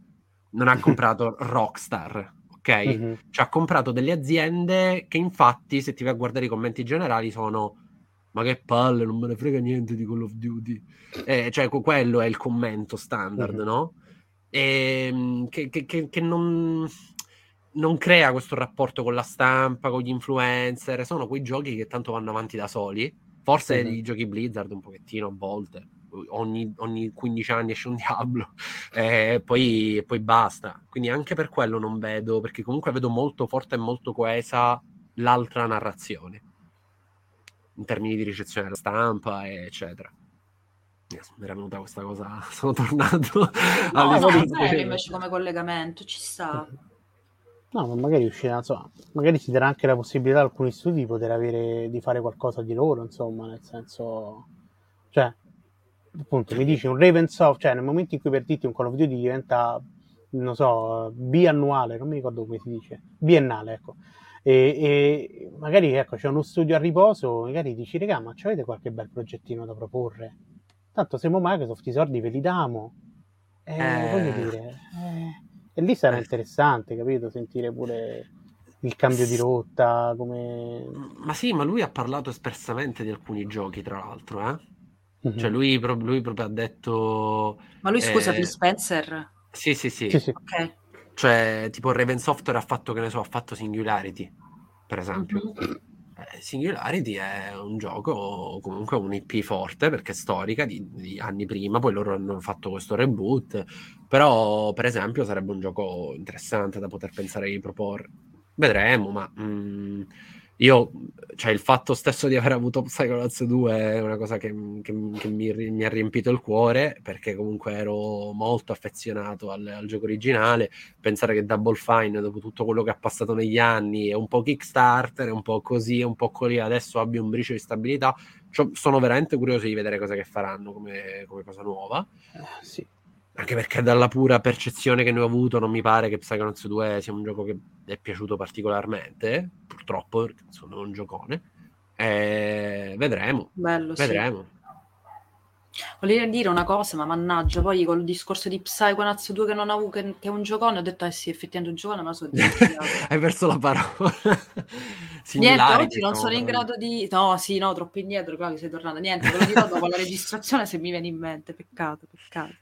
non ha comprato Rockstar, ok? Mm-hmm. Cioè ha comprato delle aziende che infatti, se ti vai a guardare i commenti generali, sono ma che palle, non me ne frega niente di Call of Duty. Eh, cioè quello è il commento standard, mm-hmm. no? E, ehm, che, che, che, che non non crea questo rapporto con la stampa, con gli influencer, sono quei giochi che tanto vanno avanti da soli Forse mm-hmm. i giochi Blizzard un pochettino a volte, ogni, ogni 15 anni esce un Diablo e poi, poi, basta. Quindi anche per quello non vedo, perché comunque vedo molto forte e molto coesa l'altra narrazione in termini di ricezione della stampa, eccetera. Yes, mi era venuta questa cosa, sono tornato no, no, invece come collegamento, ci sta. No, ma magari uscirà, insomma, magari si darà anche la possibilità a alcuni studi di poter avere, di fare qualcosa di loro, insomma, nel senso, cioè, appunto, mi dici un Ravensoft, cioè nel momento in cui per dirti un Call of Duty diventa, non so, biannuale, non mi ricordo come si dice, biennale, ecco, e, e magari, ecco, c'è uno studio a riposo, magari dici, regà, ma avete qualche bel progettino da proporre? Tanto siamo Microsoft, i soldi ve li diamo, eh, eh... voglio dire... Eh e lì sarà eh. interessante, capito? Sentire pure il cambio di rotta, come... Ma sì, ma lui ha parlato espressamente di alcuni giochi, tra l'altro, eh? Mm-hmm. Cioè lui, lui, proprio ha detto... Ma lui scusa, eh... Phil Spencer? Sì, sì, sì. sì, sì. Ok. Cioè, tipo Raven Software ha fatto, che ne so, ha fatto Singularity, per esempio. Mm-hmm. Eh, Singularity è un gioco comunque un IP forte perché è storica di, di, anni prima, poi loro hanno fatto questo reboot, però per esempio sarebbe un gioco interessante da poter pensare di proporre. Vedremo, ma mh, mm, io, cioè il fatto stesso di aver avuto Psychonauts 2 è una cosa che, che, che mi, mi, ha riempito il cuore perché comunque ero molto affezionato al, al, gioco originale. Pensare che Double Fine, dopo tutto quello che ha passato negli anni, è un po' Kickstarter, è un po' così, è un po' così, adesso abbia un briciolo di stabilità. Cioè, sono veramente curioso di vedere cosa che faranno come, come cosa nuova. Eh, sì anche perché dalla pura percezione che ne ho avuto non mi pare che Psychonauts 2 sia un gioco che è piaciuto particolarmente, purtroppo, perché sono un giocone. Eh, vedremo. Bello, vedremo. Sì. Volevo dire una cosa, ma mannaggia, poi col discorso di Psychonauts 2 che non avevo, che, che, è un giocone, ho detto, eh sì, effettivamente un giocone, ma sono Hai perso la parola. Niente, oggi non sono in grado di... No, sì, no, troppo indietro, Claudio, sei tornato. Niente, ve lo dirò dopo la registrazione se mi viene in mente, peccato, peccato.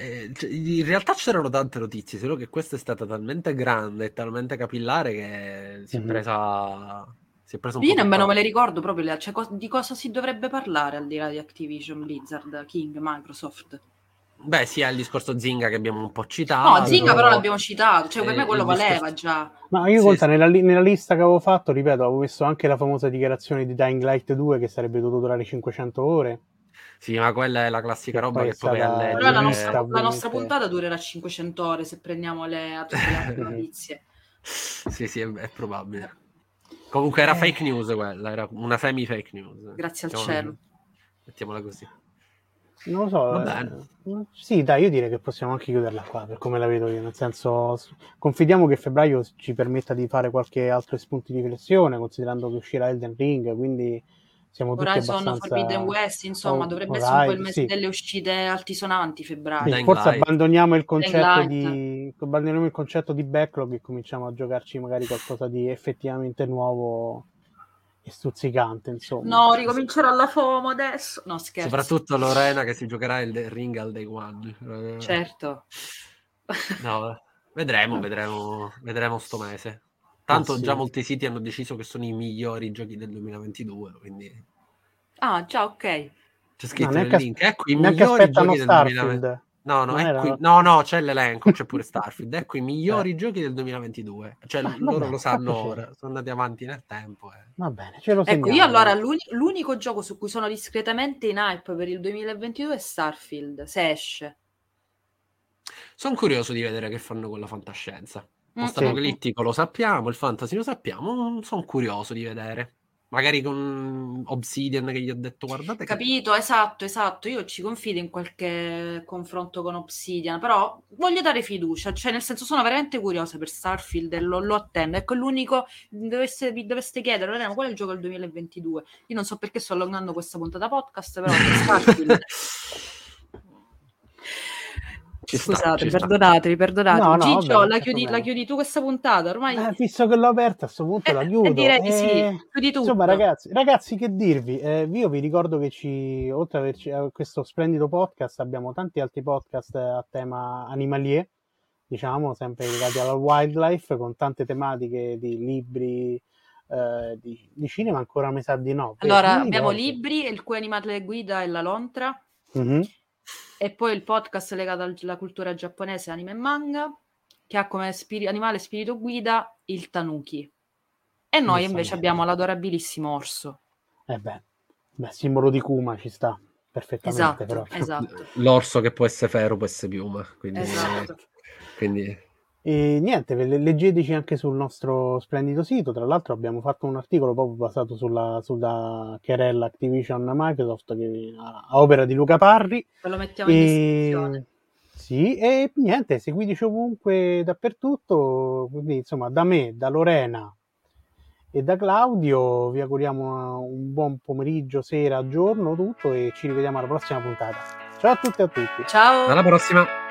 Eh, cioè, in realtà c'erano tante notizie, solo che questa è stata talmente grande e talmente capillare che si è mhm. presa. Si è presa un Io nemmeno me le ricordo proprio cioè, co- di cosa si dovrebbe parlare al di là di Activision, Blizzard, King, Microsoft. Beh, sia il discorso Zinga che abbiamo un po' citato. No, Zinga però l'abbiamo citato, cioè per Eh, me quello il valeva discorso- già. Ma io Sì, conta, sì. Nella, li- nella lista che avevo fatto, ripeto, avevo messo anche la famosa dichiarazione di Dying Light 2 che sarebbe dovuto durare 500 ore. Sì, ma quella è la classica Che roba che è poi vai a stata Però la nostra, rivista, la nostra puntata durerà 500 ore se prendiamo le, notizie. Sì, sì, è, è probabile. Comunque era Eh. fake news quella, era una semi fake news. Grazie al Mettiamola- cielo. Mettiamola così. Non lo so. Va eh, bene. sì, dai, io direi che possiamo anche chiuderla qua, per come la vedo io. Nel senso, confidiamo che febbraio ci permetta di fare qualche altro spunto di riflessione, considerando che uscirà Elden Ring, quindi siamo tutti Horizon abbastanza... Forbidden West, insomma, Oh, dovrebbe essere un po' il mese sì. delle uscite altisonanti, febbraio. Sì, forse abbandoniamo il di abbandoniamo il concetto di backlog e cominciamo a giocarci magari qualcosa di effettivamente nuovo e stuzzicante, insomma. No, ricomincerò la FOMO adesso. No, scherzo. Soprattutto Lorena che si giocherà il ring al day one. Certo. No, vedremo, vedremo, vedremo sto mese. Tanto Ah, sì. già molti siti hanno deciso che sono i migliori giochi del 2022, quindi ah, già, ok. c'è scritto No, nel link. Ecco i migliori giochi del 2022. Starfield. No, no, ecco era- i- no, no, c'è l'elenco, c'è pure Starfield. Ecco i migliori giochi del 2022. Cioè, Ah, loro vabbè, lo sanno ora, sono andati avanti nel tempo. eh. Va bene, ce lo Ecco, segniamo. io allora l'uni- l'unico gioco su cui sono discretamente in hype per il 2022 è Starfield, se esce. Sono curioso di vedere che fanno con la fantascienza. Post-apocalittico lo sappiamo, il fantasy lo sappiamo, sono curioso di vedere. Magari con Obsidian che gli ho detto guardate che Capito, esatto, esatto. Io ci confido in qualche confronto con Obsidian, però voglio dare fiducia, cioè nel senso sono veramente curiosa per Starfield e lo, lo attendo. Ecco, l'unico, dovesse, vi doveste chiedere, Lorena, qual è il gioco del 2022? Io non so perché sto allungando questa puntata podcast, però per Starfield... Ci Scusate, sta. perdonatevi, perdonatevi. No, no, Gigio, la, chiudi, la chiudi tu questa puntata? Ormai... Eh, visto che l'ho aperta, a questo punto la Eh, chiudo. eh, direi di sì, Eh, chiudi tutto. Insomma, ragazzi, ragazzi, che dirvi? Eh, io vi ricordo che ci, oltre ad averci a questo splendido podcast, abbiamo tanti altri podcast a tema animalier, diciamo, sempre legati alla wildlife, con tante tematiche di libri, eh, di, di cinema, ancora mi sa di no. Allora, abbiamo libri, il cui animale guida è la lontra, Mhm. E poi il podcast legato al- alla cultura giapponese, anime e manga, che ha come spiri- animale spirito guida il tanuki. E noi invece abbiamo l'adorabilissimo orso. Eh beh, beh, simbolo di Kuma ci sta perfettamente. Esatto, però. esatto. L'orso che può essere ferro, può essere piuma. Quindi, esatto. quindi E niente, leggeteci anche sul nostro splendido sito. Tra l'altro, abbiamo fatto un articolo proprio basato sulla, sulla querella Activision Microsoft che, a, a opera di Luca Parri. Ve lo mettiamo in descrizione. E, sì, e niente, seguiteci ovunque, dappertutto. Quindi, insomma, da me, da Lorena e da Claudio, vi auguriamo un buon pomeriggio, sera, giorno, tutto. E ci rivediamo alla prossima puntata. Ciao a tutti e a tutti. Ciao! alla prossima.